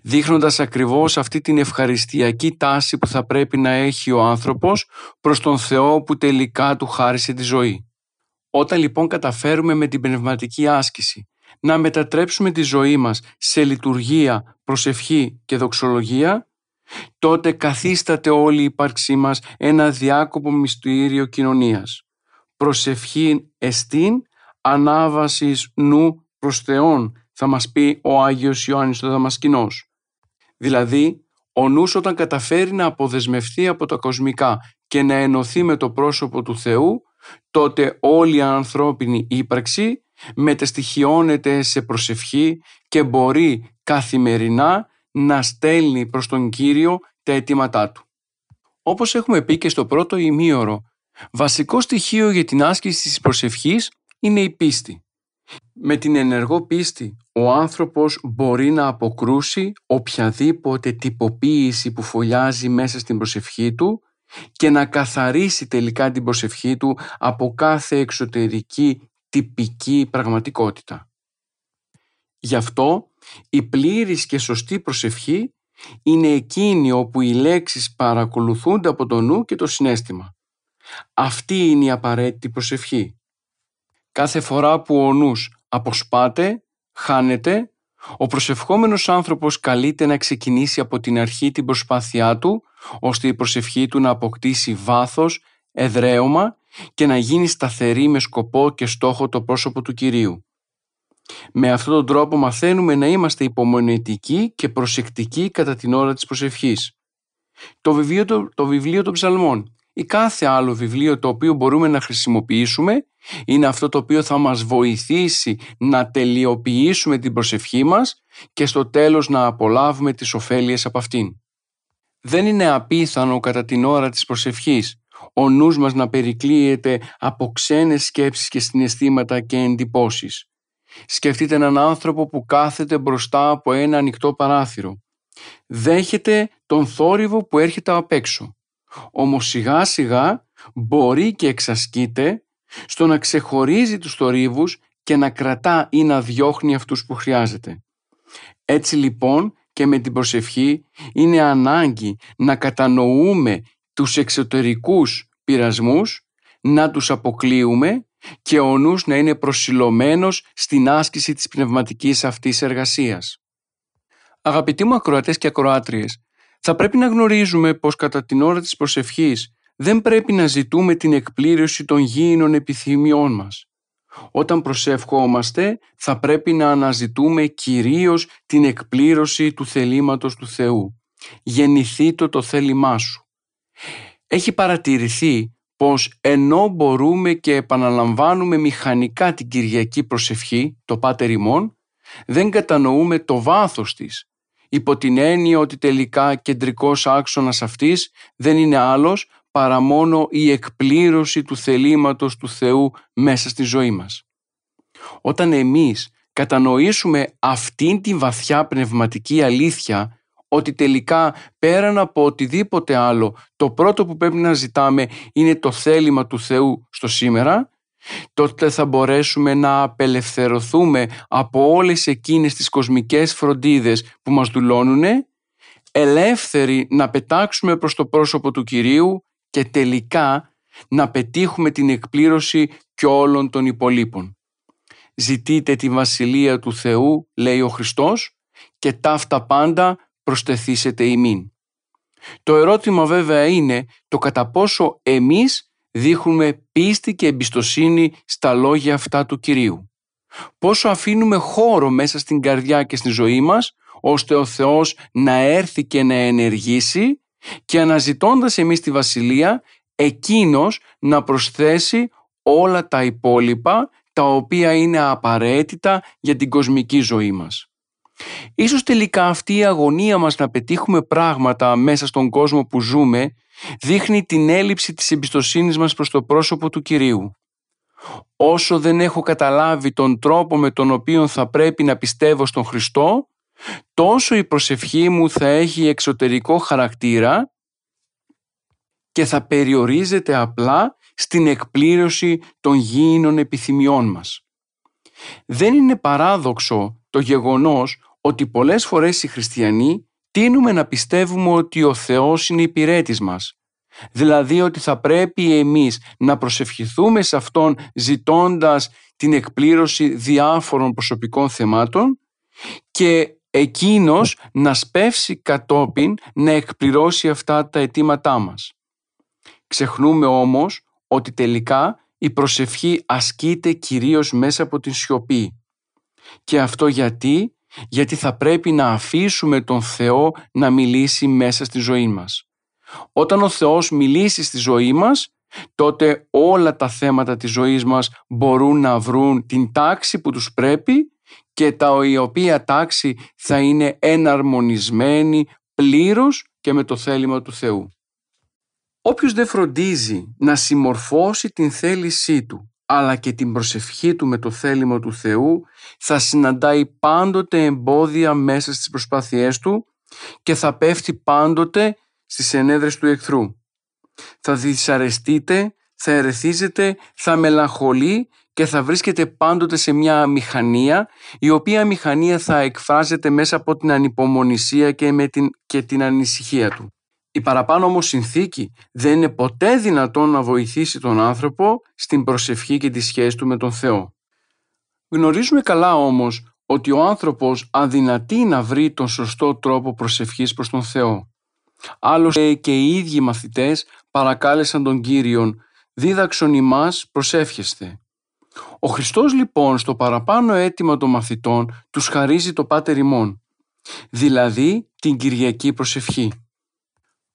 δείχνοντας ακριβώς αυτή την ευχαριστιακή τάση που θα πρέπει να έχει ο άνθρωπος προς τον Θεό που τελικά του χάρισε τη ζωή. Όταν λοιπόν καταφέρουμε με την πνευματική άσκηση να μετατρέψουμε τη ζωή μας σε λειτουργία, προσευχή και δοξολογία, τότε καθίσταται όλη η ύπαρξή μας ένα διάκοπο μυστήριο κοινωνίας. Προσευχή εστίν, ανάβασης νου προς Θεόν, θα μας πει ο Άγιος Ιωάννης ο Δαμασκηνός. Δηλαδή, ο νους όταν καταφέρει να αποδεσμευτεί από τα κοσμικά και να ενωθεί με το πρόσωπο του Θεού, τότε όλη η ανθρώπινη ύπαρξη μεταστοιχειώνεται σε προσευχή και μπορεί καθημερινά να στέλνει προς τον Κύριο τα αιτήματά Του. Όπως έχουμε πει και στο πρώτο ημίωρο, βασικό στοιχείο για την άσκηση της προσευχής είναι η πίστη. Με την ενεργό πίστη ο άνθρωπος μπορεί να αποκρούσει οποιαδήποτε τυποποίηση που φωλιάζει μέσα στην προσευχή του και να καθαρίσει τελικά την προσευχή του από κάθε εξωτερική τυπική πραγματικότητα. Γι' αυτό η πλήρης και σωστή προσευχή είναι εκείνη όπου οι λέξεις παρακολουθούνται από το νου και το συνέστημα. Αυτή είναι η απαραίτητη προσευχή. Κάθε φορά που ο νους αποσπάται, χάνεται, ο προσευχόμενος άνθρωπος καλείται να ξεκινήσει από την αρχή την προσπάθειά του, ώστε η προσευχή του να αποκτήσει βάθος, εδραίωμα και να γίνει σταθερή με σκοπό και στόχο το πρόσωπο του Κυρίου. Με αυτόν τον τρόπο μαθαίνουμε να είμαστε υπομονετικοί και προσεκτικοί κατά την ώρα της προσευχής. Το βιβλίο, το, το βιβλίο των ψαλμών ή κάθε άλλο βιβλίο το οποίο μπορούμε να χρησιμοποιήσουμε είναι αυτό το οποίο θα μας βοηθήσει να τελειοποιήσουμε την προσευχή μας και στο τέλος να απολαύουμε τις ωφέλειες από αυτήν. Δεν είναι απίθανο κατά την ώρα της προσευχής ο νους μας να περικλείεται από ξένες σκέψεις και συναισθήματα και εντυπώσεις. Σκεφτείτε έναν άνθρωπο που κάθεται μπροστά από ένα ανοιχτό παράθυρο. Δέχεται τον θόρυβο που έρχεται απ' έξω. Όμως σιγά σιγά μπορεί και εξασκείται στο να ξεχωρίζει τους θορύβους και να κρατά ή να διώχνει αυτούς που χρειάζεται. Έτσι λοιπόν και με την προσευχή είναι ανάγκη να κατανοούμε τους εξωτερικούς πειρασμούς, να τους αποκλείουμε και ο νους να είναι προσιλωμένος στην άσκηση της πνευματικής αυτής εργασίας. Αγαπητοί μου ακροατές και ακροάτριες, θα πρέπει να γνωρίζουμε πως κατά την ώρα της προσευχής δεν πρέπει να ζητούμε την εκπλήρωση των γήινων επιθυμιών μας. Όταν προσευχόμαστε θα πρέπει να αναζητούμε κυρίως την εκπλήρωση του θελήματος του Θεού. Γεννηθεί το το θέλημά σου. Έχει παρατηρηθεί πως ενώ μπορούμε και επαναλαμβάνουμε μηχανικά την Κυριακή προσευχή, το Πάτερ ημών, δεν κατανοούμε το βάθος της, υπό την έννοια ότι τελικά κεντρικός άξονας αυτής δεν είναι άλλος παρά μόνο η εκπλήρωση του θελήματος του Θεού μέσα στη ζωή μας. Όταν εμείς κατανοήσουμε αυτήν την βαθιά πνευματική αλήθεια ότι τελικά πέραν από οτιδήποτε άλλο το πρώτο που πρέπει να ζητάμε είναι το θέλημα του Θεού στο σήμερα τότε θα μπορέσουμε να απελευθερωθούμε από όλες εκείνες τις κοσμικές φροντίδες που μας δουλώνουν ελεύθεροι να πετάξουμε προς το πρόσωπο του Κυρίου και τελικά να πετύχουμε την εκπλήρωση και όλων των υπολείπων. Ζητείτε τη Βασιλεία του Θεού, λέει ο Χριστός, και ταύτα πάντα προστεθήσετε ημίν. Το ερώτημα βέβαια είναι το κατά πόσο εμείς δείχνουμε πίστη και εμπιστοσύνη στα λόγια αυτά του Κυρίου. Πόσο αφήνουμε χώρο μέσα στην καρδιά και στη ζωή μας ώστε ο Θεός να έρθει και να ενεργήσει και αναζητώντας εμείς τη Βασιλεία εκείνος να προσθέσει όλα τα υπόλοιπα τα οποία είναι απαραίτητα για την κοσμική ζωή μας. Ίσως τελικά αυτή η αγωνία μας να πετύχουμε πράγματα μέσα στον κόσμο που ζούμε δείχνει την έλλειψη της εμπιστοσύνης μας προς το πρόσωπο του Κυρίου. Όσο δεν έχω καταλάβει τον τρόπο με τον οποίο θα πρέπει να πιστεύω στον Χριστό, τόσο η προσευχή μου θα έχει εξωτερικό χαρακτήρα και θα περιορίζεται απλά στην εκπλήρωση των γήινων επιθυμιών μας. Δεν είναι παράδοξο το γεγονός ότι πολλές φορές οι χριστιανοί τίνουμε να πιστεύουμε ότι ο Θεός είναι υπηρέτης μας. Δηλαδή ότι θα πρέπει εμείς να προσευχηθούμε σε Αυτόν ζητώντας την εκπλήρωση διάφορων προσωπικών θεμάτων και εκείνος να σπεύσει κατόπιν να εκπληρώσει αυτά τα αιτήματά μας. Ξεχνούμε όμως ότι τελικά η προσευχή ασκείται κυρίως μέσα από την σιωπή. Και αυτό γιατί, γιατί θα πρέπει να αφήσουμε τον Θεό να μιλήσει μέσα στη ζωή μας. Όταν ο Θεός μιλήσει στη ζωή μας, τότε όλα τα θέματα της ζωής μας μπορούν να βρουν την τάξη που τους πρέπει και τα η οποία τάξη θα είναι εναρμονισμένη πλήρως και με το θέλημα του Θεού. Όποιος δεν φροντίζει να συμμορφώσει την θέλησή του αλλά και την προσευχή του με το θέλημα του Θεού θα συναντάει πάντοτε εμπόδια μέσα στις προσπάθειές του και θα πέφτει πάντοτε στις ενέδρες του εχθρού. Θα δυσαρεστείτε, θα ερεθίζετε, θα μελαγχολεί και θα βρίσκεται πάντοτε σε μια μηχανία η οποία μηχανία θα εκφράζεται μέσα από την ανυπομονησία και, με την, και την ανησυχία του. Η παραπάνω όμως συνθήκη δεν είναι ποτέ δυνατόν να βοηθήσει τον άνθρωπο στην προσευχή και τη σχέση του με τον Θεό. Γνωρίζουμε καλά όμως ότι ο άνθρωπος αδυνατεί να βρει τον σωστό τρόπο προσευχής προς τον Θεό. Άλλωστε και οι ίδιοι μαθητές παρακάλεσαν τον Κύριον «Δίδαξον ημάς προσεύχεστε». Ο Χριστός λοιπόν στο παραπάνω αίτημα των μαθητών τους χαρίζει το Πάτερ ημών, δηλαδή την Κυριακή προσευχή.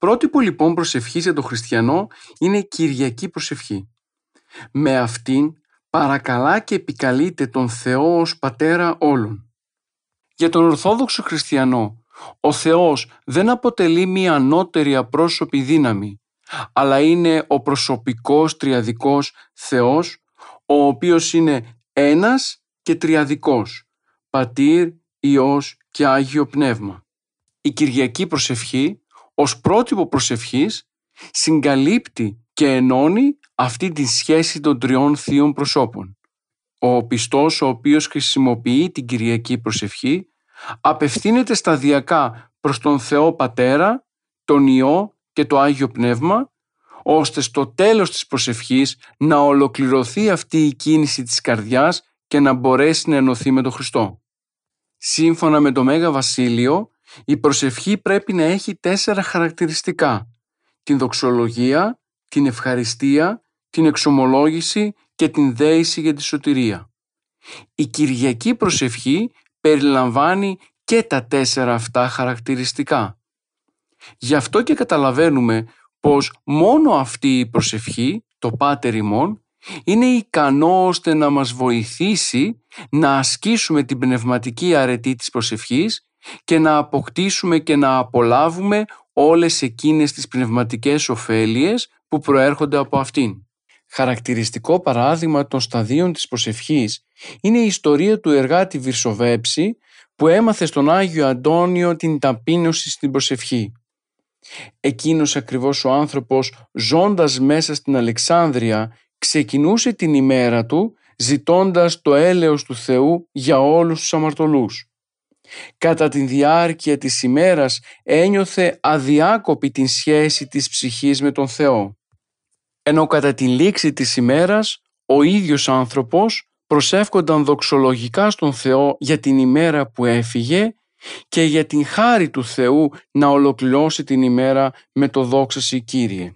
Πρότυπο λοιπόν προσευχής για τον χριστιανό είναι η Κυριακή προσευχή. Με αυτήν παρακαλά και επικαλείται τον Θεό ως Πατέρα όλων. Για τον Ορθόδοξο χριστιανό, ο Θεός δεν αποτελεί μία ανώτερη απρόσωπη δύναμη, αλλά είναι ο προσωπικός τριαδικός Θεός, ο οποίος είναι ένας και τριαδικός, Πατήρ, Υιός και Άγιο Πνεύμα. Η Κυριακή προσευχή ως πρότυπο προσευχής συγκαλύπτει και ενώνει αυτή τη σχέση των τριών θείων προσώπων. Ο πιστός ο οποίος χρησιμοποιεί την Κυριακή προσευχή απευθύνεται σταδιακά προς τον Θεό Πατέρα, τον Υιό και το Άγιο Πνεύμα, ώστε στο τέλος της προσευχής να ολοκληρωθεί αυτή η κίνηση της καρδιάς και να μπορέσει να ενωθεί με τον Χριστό. Σύμφωνα με το Μέγα Βασίλειο, η προσευχή πρέπει να έχει τέσσερα χαρακτηριστικά. Την δοξολογία, την ευχαριστία, την εξομολόγηση και την δέηση για τη σωτηρία. Η Κυριακή προσευχή περιλαμβάνει και τα τέσσερα αυτά χαρακτηριστικά. Γι' αυτό και καταλαβαίνουμε πως μόνο αυτή η προσευχή, το Πάτερ ημών, είναι ικανό ώστε να μας βοηθήσει να ασκήσουμε την πνευματική αρετή της προσευχής και να αποκτήσουμε και να απολάβουμε όλες εκείνες τις πνευματικές ωφέλειες που προέρχονται από αυτήν. Χαρακτηριστικό παράδειγμα των σταδίων της προσευχής είναι η ιστορία του εργάτη Βυρσοβέψη που έμαθε στον Άγιο Αντώνιο την ταπείνωση στην προσευχή. Εκείνος ακριβώς ο άνθρωπος ζώντας μέσα στην Αλεξάνδρεια ξεκινούσε την ημέρα του ζητώντας το έλεος του Θεού για όλους τους αμαρτωλούς. Κατά τη διάρκεια της ημέρας ένιωθε αδιάκοπη την σχέση της ψυχής με τον Θεό. Ενώ κατά την λήξη της ημέρας ο ίδιος άνθρωπος προσεύχονταν δοξολογικά στον Θεό για την ημέρα που έφυγε και για την χάρη του Θεού να ολοκληρώσει την ημέρα με το δόξα Κύριε.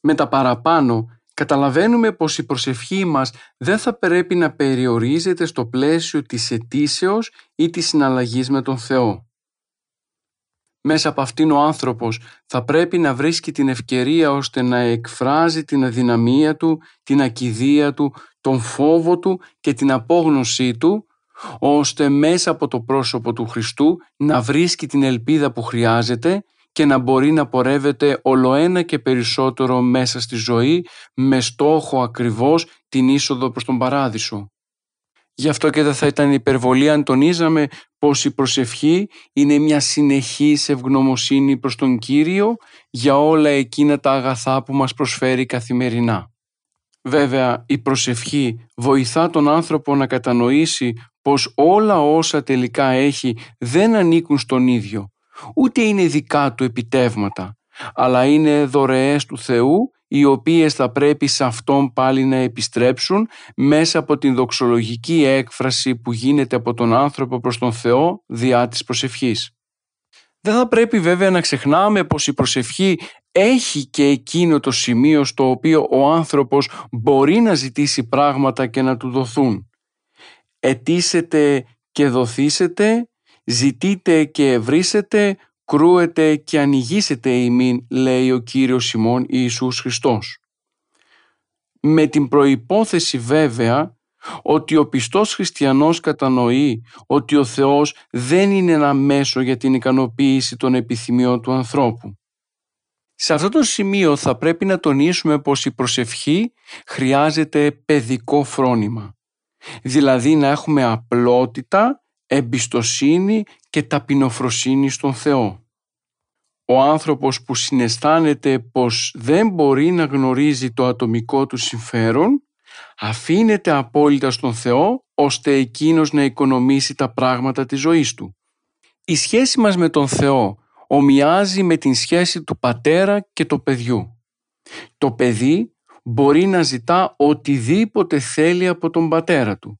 Με τα παραπάνω καταλαβαίνουμε πως η προσευχή μας δεν θα πρέπει να περιορίζεται στο πλαίσιο της αιτήσεως ή της συναλλαγής με τον Θεό. Μέσα από αυτήν ο άνθρωπος θα πρέπει να βρίσκει την ευκαιρία ώστε να εκφράζει την αδυναμία του, την ακιδεία του, τον φόβο του και την απόγνωσή του, ώστε μέσα από το πρόσωπο του Χριστού να βρίσκει την ελπίδα που χρειάζεται και να μπορεί να πορεύεται ολοένα και περισσότερο μέσα στη ζωή με στόχο ακριβώς την είσοδο προς τον Παράδεισο. Γι' αυτό και δεν θα ήταν υπερβολή αν τονίζαμε πως η προσευχή είναι μια συνεχής ευγνωμοσύνη προς τον Κύριο για όλα εκείνα τα αγαθά που μας προσφέρει καθημερινά. Βέβαια, η προσευχή βοηθά τον άνθρωπο να κατανοήσει πως όλα όσα τελικά έχει δεν ανήκουν στον ίδιο, ούτε είναι δικά του επιτεύγματα, αλλά είναι δωρεές του Θεού οι οποίες θα πρέπει σε Αυτόν πάλι να επιστρέψουν μέσα από την δοξολογική έκφραση που γίνεται από τον άνθρωπο προς τον Θεό διά της προσευχής. Δεν θα πρέπει βέβαια να ξεχνάμε πως η προσευχή έχει και εκείνο το σημείο στο οποίο ο άνθρωπος μπορεί να ζητήσει πράγματα και να του δοθούν. Ετήσετε και δοθήσετε, ζητείτε και ευρύσετε, κρούετε και ανοιγήσετε ημίν, λέει ο Κύριος Σιμών Ιησούς Χριστός. Με την προϋπόθεση βέβαια ότι ο πιστός χριστιανός κατανοεί ότι ο Θεός δεν είναι ένα μέσο για την ικανοποίηση των επιθυμιών του ανθρώπου. Σε αυτό το σημείο θα πρέπει να τονίσουμε πως η προσευχή χρειάζεται παιδικό φρόνημα. Δηλαδή να έχουμε απλότητα, εμπιστοσύνη και ταπεινοφροσύνη στον Θεό. Ο άνθρωπος που συναισθάνεται πως δεν μπορεί να γνωρίζει το ατομικό του συμφέρον αφήνεται απόλυτα στον Θεό ώστε εκείνος να οικονομήσει τα πράγματα της ζωής του. Η σχέση μας με τον Θεό ομοιάζει με την σχέση του πατέρα και του παιδιού. Το παιδί μπορεί να ζητά οτιδήποτε θέλει από τον πατέρα του.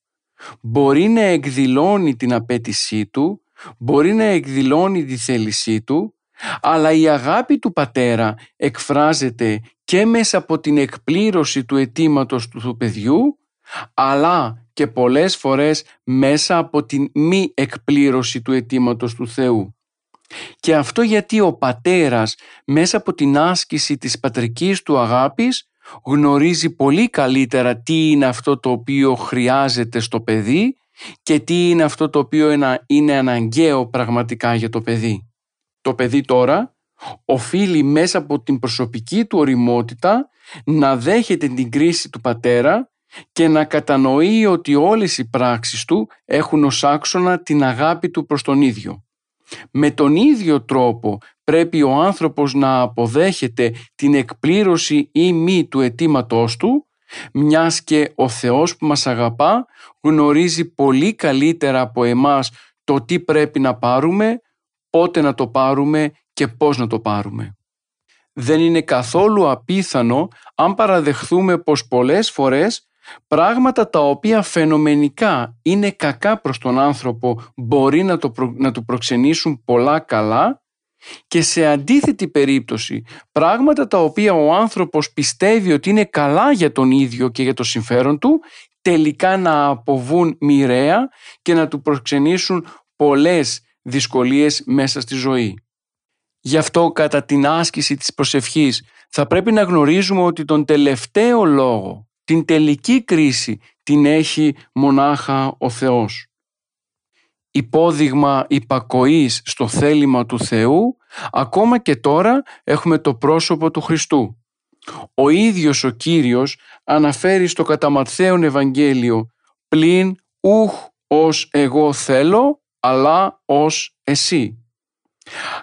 Μπορεί να εκδηλώνει την απέτησή του, μπορεί να εκδηλώνει τη θέλησή του, αλλά η αγάπη του πατέρα εκφράζεται και μέσα από την εκπλήρωση του αιτήματος του παιδιού, αλλά και πολλές φορές μέσα από την μη εκπλήρωση του αιτήματος του Θεού. Και αυτό γιατί ο πατέρας μέσα από την άσκηση της πατρικής του αγάπης γνωρίζει πολύ καλύτερα τι είναι αυτό το οποίο χρειάζεται στο παιδί και τι είναι αυτό το οποίο είναι αναγκαίο πραγματικά για το παιδί. Το παιδί τώρα οφείλει μέσα από την προσωπική του οριμότητα να δέχεται την κρίση του πατέρα και να κατανοεί ότι όλες οι πράξεις του έχουν ως άξονα την αγάπη του προς τον ίδιο. Με τον ίδιο τρόπο πρέπει ο άνθρωπος να αποδέχεται την εκπλήρωση ή μη του αιτήματός του, μιας και ο Θεός που μας αγαπά γνωρίζει πολύ καλύτερα από εμάς το τι πρέπει να πάρουμε, πότε να το πάρουμε και πώς να το πάρουμε. Δεν είναι καθόλου απίθανο αν παραδεχθούμε πως πολλές φορές πράγματα τα οποία φαινομενικά είναι κακά προς τον άνθρωπο μπορεί να, το να του προξενήσουν πολλά καλά και σε αντίθετη περίπτωση πράγματα τα οποία ο άνθρωπος πιστεύει ότι είναι καλά για τον ίδιο και για το συμφέρον του τελικά να αποβούν μοιραία και να του προξενήσουν πολλές δυσκολίες μέσα στη ζωή. Γι' αυτό κατά την άσκηση της προσευχής θα πρέπει να γνωρίζουμε ότι τον τελευταίο λόγο, την τελική κρίση την έχει μονάχα ο Θεός. Υπόδειγμα υπακοής στο θέλημα του Θεού, ακόμα και τώρα έχουμε το πρόσωπο του Χριστού. Ο ίδιος ο Κύριος αναφέρει στο κατά Ευαγγέλιο «Πλην ουχ ως εγώ θέλω, αλλά ως εσύ».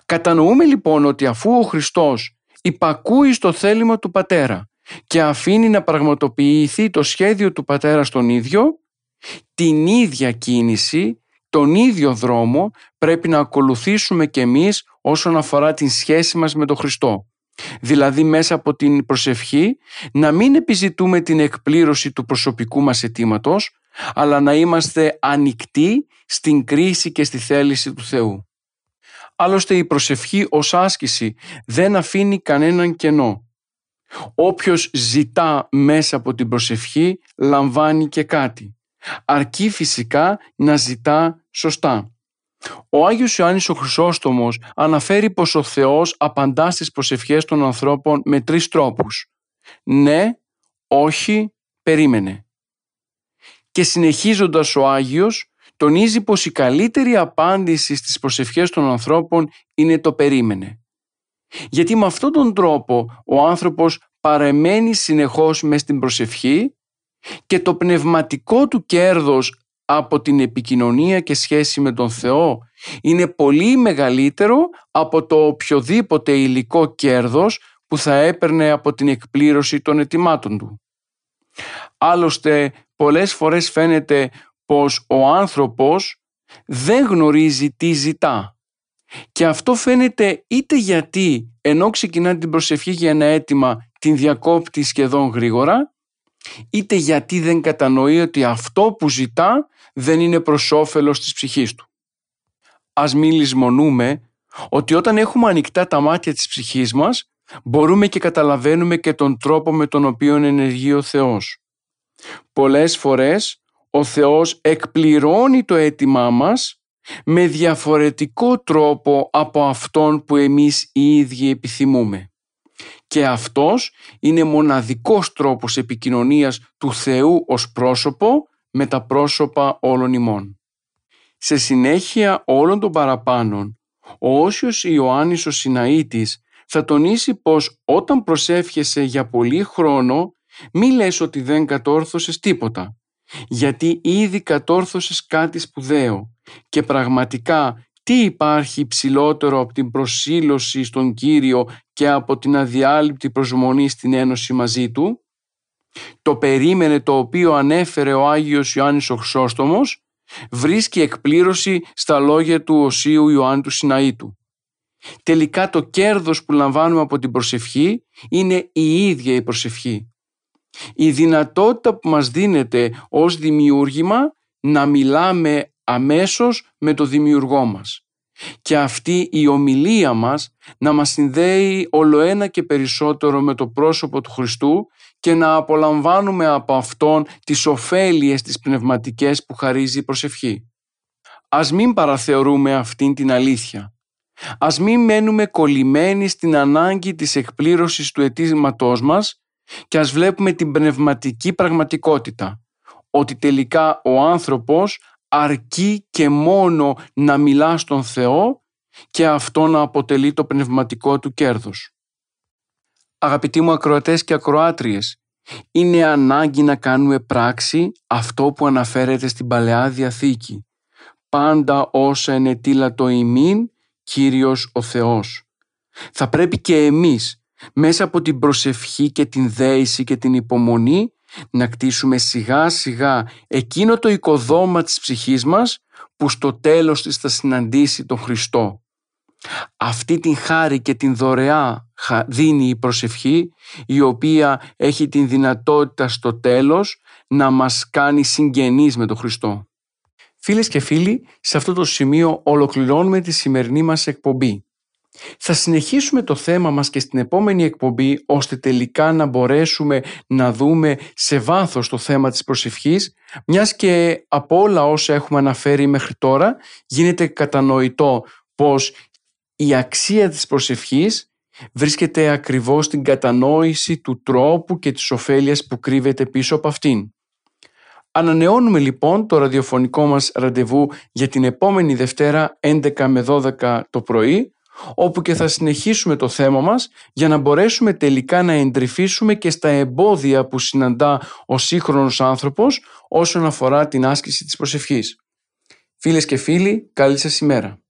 Κατανοούμε λοιπόν ότι αφού ο Χριστός υπακούει στο θέλημα του Πατέρα και αφήνει να πραγματοποιηθεί το σχέδιο του Πατέρα στον ίδιο, την ίδια κίνηση, τον ίδιο δρόμο πρέπει να ακολουθήσουμε και εμείς όσον αφορά την σχέση μας με τον Χριστό. Δηλαδή μέσα από την προσευχή να μην επιζητούμε την εκπλήρωση του προσωπικού μας αιτήματος, αλλά να είμαστε ανοιχτοί στην κρίση και στη θέληση του Θεού. Άλλωστε η προσευχή ως άσκηση δεν αφήνει κανέναν κενό. Όποιος ζητά μέσα από την προσευχή λαμβάνει και κάτι. Αρκεί φυσικά να ζητά σωστά. Ο Άγιος Ιωάννης ο Χρυσόστομος αναφέρει πως ο Θεός απαντά στις προσευχές των ανθρώπων με τρεις τρόπους. Ναι, όχι, περίμενε. Και συνεχίζοντας ο Άγιος τονίζει πως η καλύτερη απάντηση στις προσευχές των ανθρώπων είναι το περίμενε. Γιατί με αυτόν τον τρόπο ο άνθρωπος παρεμένει συνεχώς μες στην προσευχή και το πνευματικό του κέρδος από την επικοινωνία και σχέση με τον Θεό είναι πολύ μεγαλύτερο από το οποιοδήποτε υλικό κέρδος που θα έπαιρνε από την εκπλήρωση των ετοιμάτων του. Άλλωστε πολλές φορές φαίνεται πως ο άνθρωπος δεν γνωρίζει τι ζητά. Και αυτό φαίνεται είτε γιατί ενώ ξεκινά την προσευχή για ένα αίτημα την διακόπτει σχεδόν γρήγορα, είτε γιατί δεν κατανοεί ότι αυτό που ζητά δεν είναι προς όφελος της ψυχής του. Ας μην λησμονούμε ότι όταν έχουμε ανοιχτά τα μάτια της ψυχής μας, μπορούμε και καταλαβαίνουμε και τον τρόπο με τον οποίο ενεργεί ο Θεός. Πολλές φορές ο Θεός εκπληρώνει το αίτημά μας με διαφορετικό τρόπο από αυτόν που εμείς οι ίδιοι επιθυμούμε. Και αυτός είναι μοναδικός τρόπος επικοινωνίας του Θεού ως πρόσωπο με τα πρόσωπα όλων ημών. Σε συνέχεια όλων των παραπάνων, ο Όσιος Ιωάννης ο Σιναήτης θα τονίσει πως όταν προσεύχεσαι για πολύ χρόνο μη λες ότι δεν κατόρθωσες τίποτα γιατί ήδη κατόρθωσες κάτι σπουδαίο και πραγματικά τι υπάρχει ψηλότερο από την προσήλωση στον Κύριο και από την αδιάλειπτη προσμονή στην ένωση μαζί Του; Το περίμενε το οποίο ανέφερε ο Άγιος Ιωάννης ο Χρυσόστομος βρίσκει εκπλήρωση στα λόγια του Οσίου Ιωάννη του Σιναήτου. Τελικά το κέρδος που λαμβάνουμε από την προσευχή είναι η ίδια η προσευχή. Η δυνατότητα που μας δίνεται ως δημιούργημα να μιλάμε αμέσως με το δημιουργό μας. Και αυτή η ομιλία μας να μας συνδέει ολοένα και περισσότερο με το πρόσωπο του Χριστού και να απολαμβάνουμε από Αυτόν τις ωφέλειες τις πνευματικές που χαρίζει η προσευχή. Ας μην παραθεωρούμε αυτήν την αλήθεια. Ας μην μένουμε κολλημένοι στην ανάγκη της εκπλήρωσης του αιτήματός μας και ας βλέπουμε την πνευματική πραγματικότητα, ότι τελικά ο άνθρωπος αρκεί και μόνο να μιλά στον Θεό και αυτό να αποτελεί το πνευματικό του κέρδος. Αγαπητοί μου ακροατές και ακροάτριες, είναι ανάγκη να κάνουμε πράξη αυτό που αναφέρεται στην Παλαιά Διαθήκη. Πάντα όσα ενετήλα το ημίν, Κύριος ο Θεός. Θα πρέπει και εμείς μέσα από την προσευχή και την δέηση και την υπομονή να κτίσουμε σιγά σιγά εκείνο το οικοδόμα της ψυχής μας που στο τέλος της θα συναντήσει τον Χριστό. Αυτή την χάρη και την δωρεά δίνει η προσευχή η οποία έχει την δυνατότητα στο τέλος να μας κάνει συγγενείς με τον Χριστό. Φίλες και φίλοι, σε αυτό το σημείο ολοκληρώνουμε τη σημερινή μας εκπομπή. Θα συνεχίσουμε το θέμα μας και στην επόμενη εκπομπή ώστε τελικά να μπορέσουμε να δούμε σε βάθος το θέμα της προσευχής μιας και από όλα όσα έχουμε αναφέρει μέχρι τώρα γίνεται κατανοητό πως η αξία της προσευχής βρίσκεται ακριβώς στην κατανόηση του τρόπου και της ωφέλειας που κρύβεται πίσω από αυτήν. Ανανεώνουμε λοιπόν το ραδιοφωνικό μας ραντεβού για την επόμενη Δευτέρα 11 με 12 το πρωί όπου και θα συνεχίσουμε το θέμα μας για να μπορέσουμε τελικά να εντρυφήσουμε και στα εμπόδια που συναντά ο σύγχρονος άνθρωπος όσον αφορά την άσκηση της προσευχής. Φίλες και φίλοι, καλή σας ημέρα.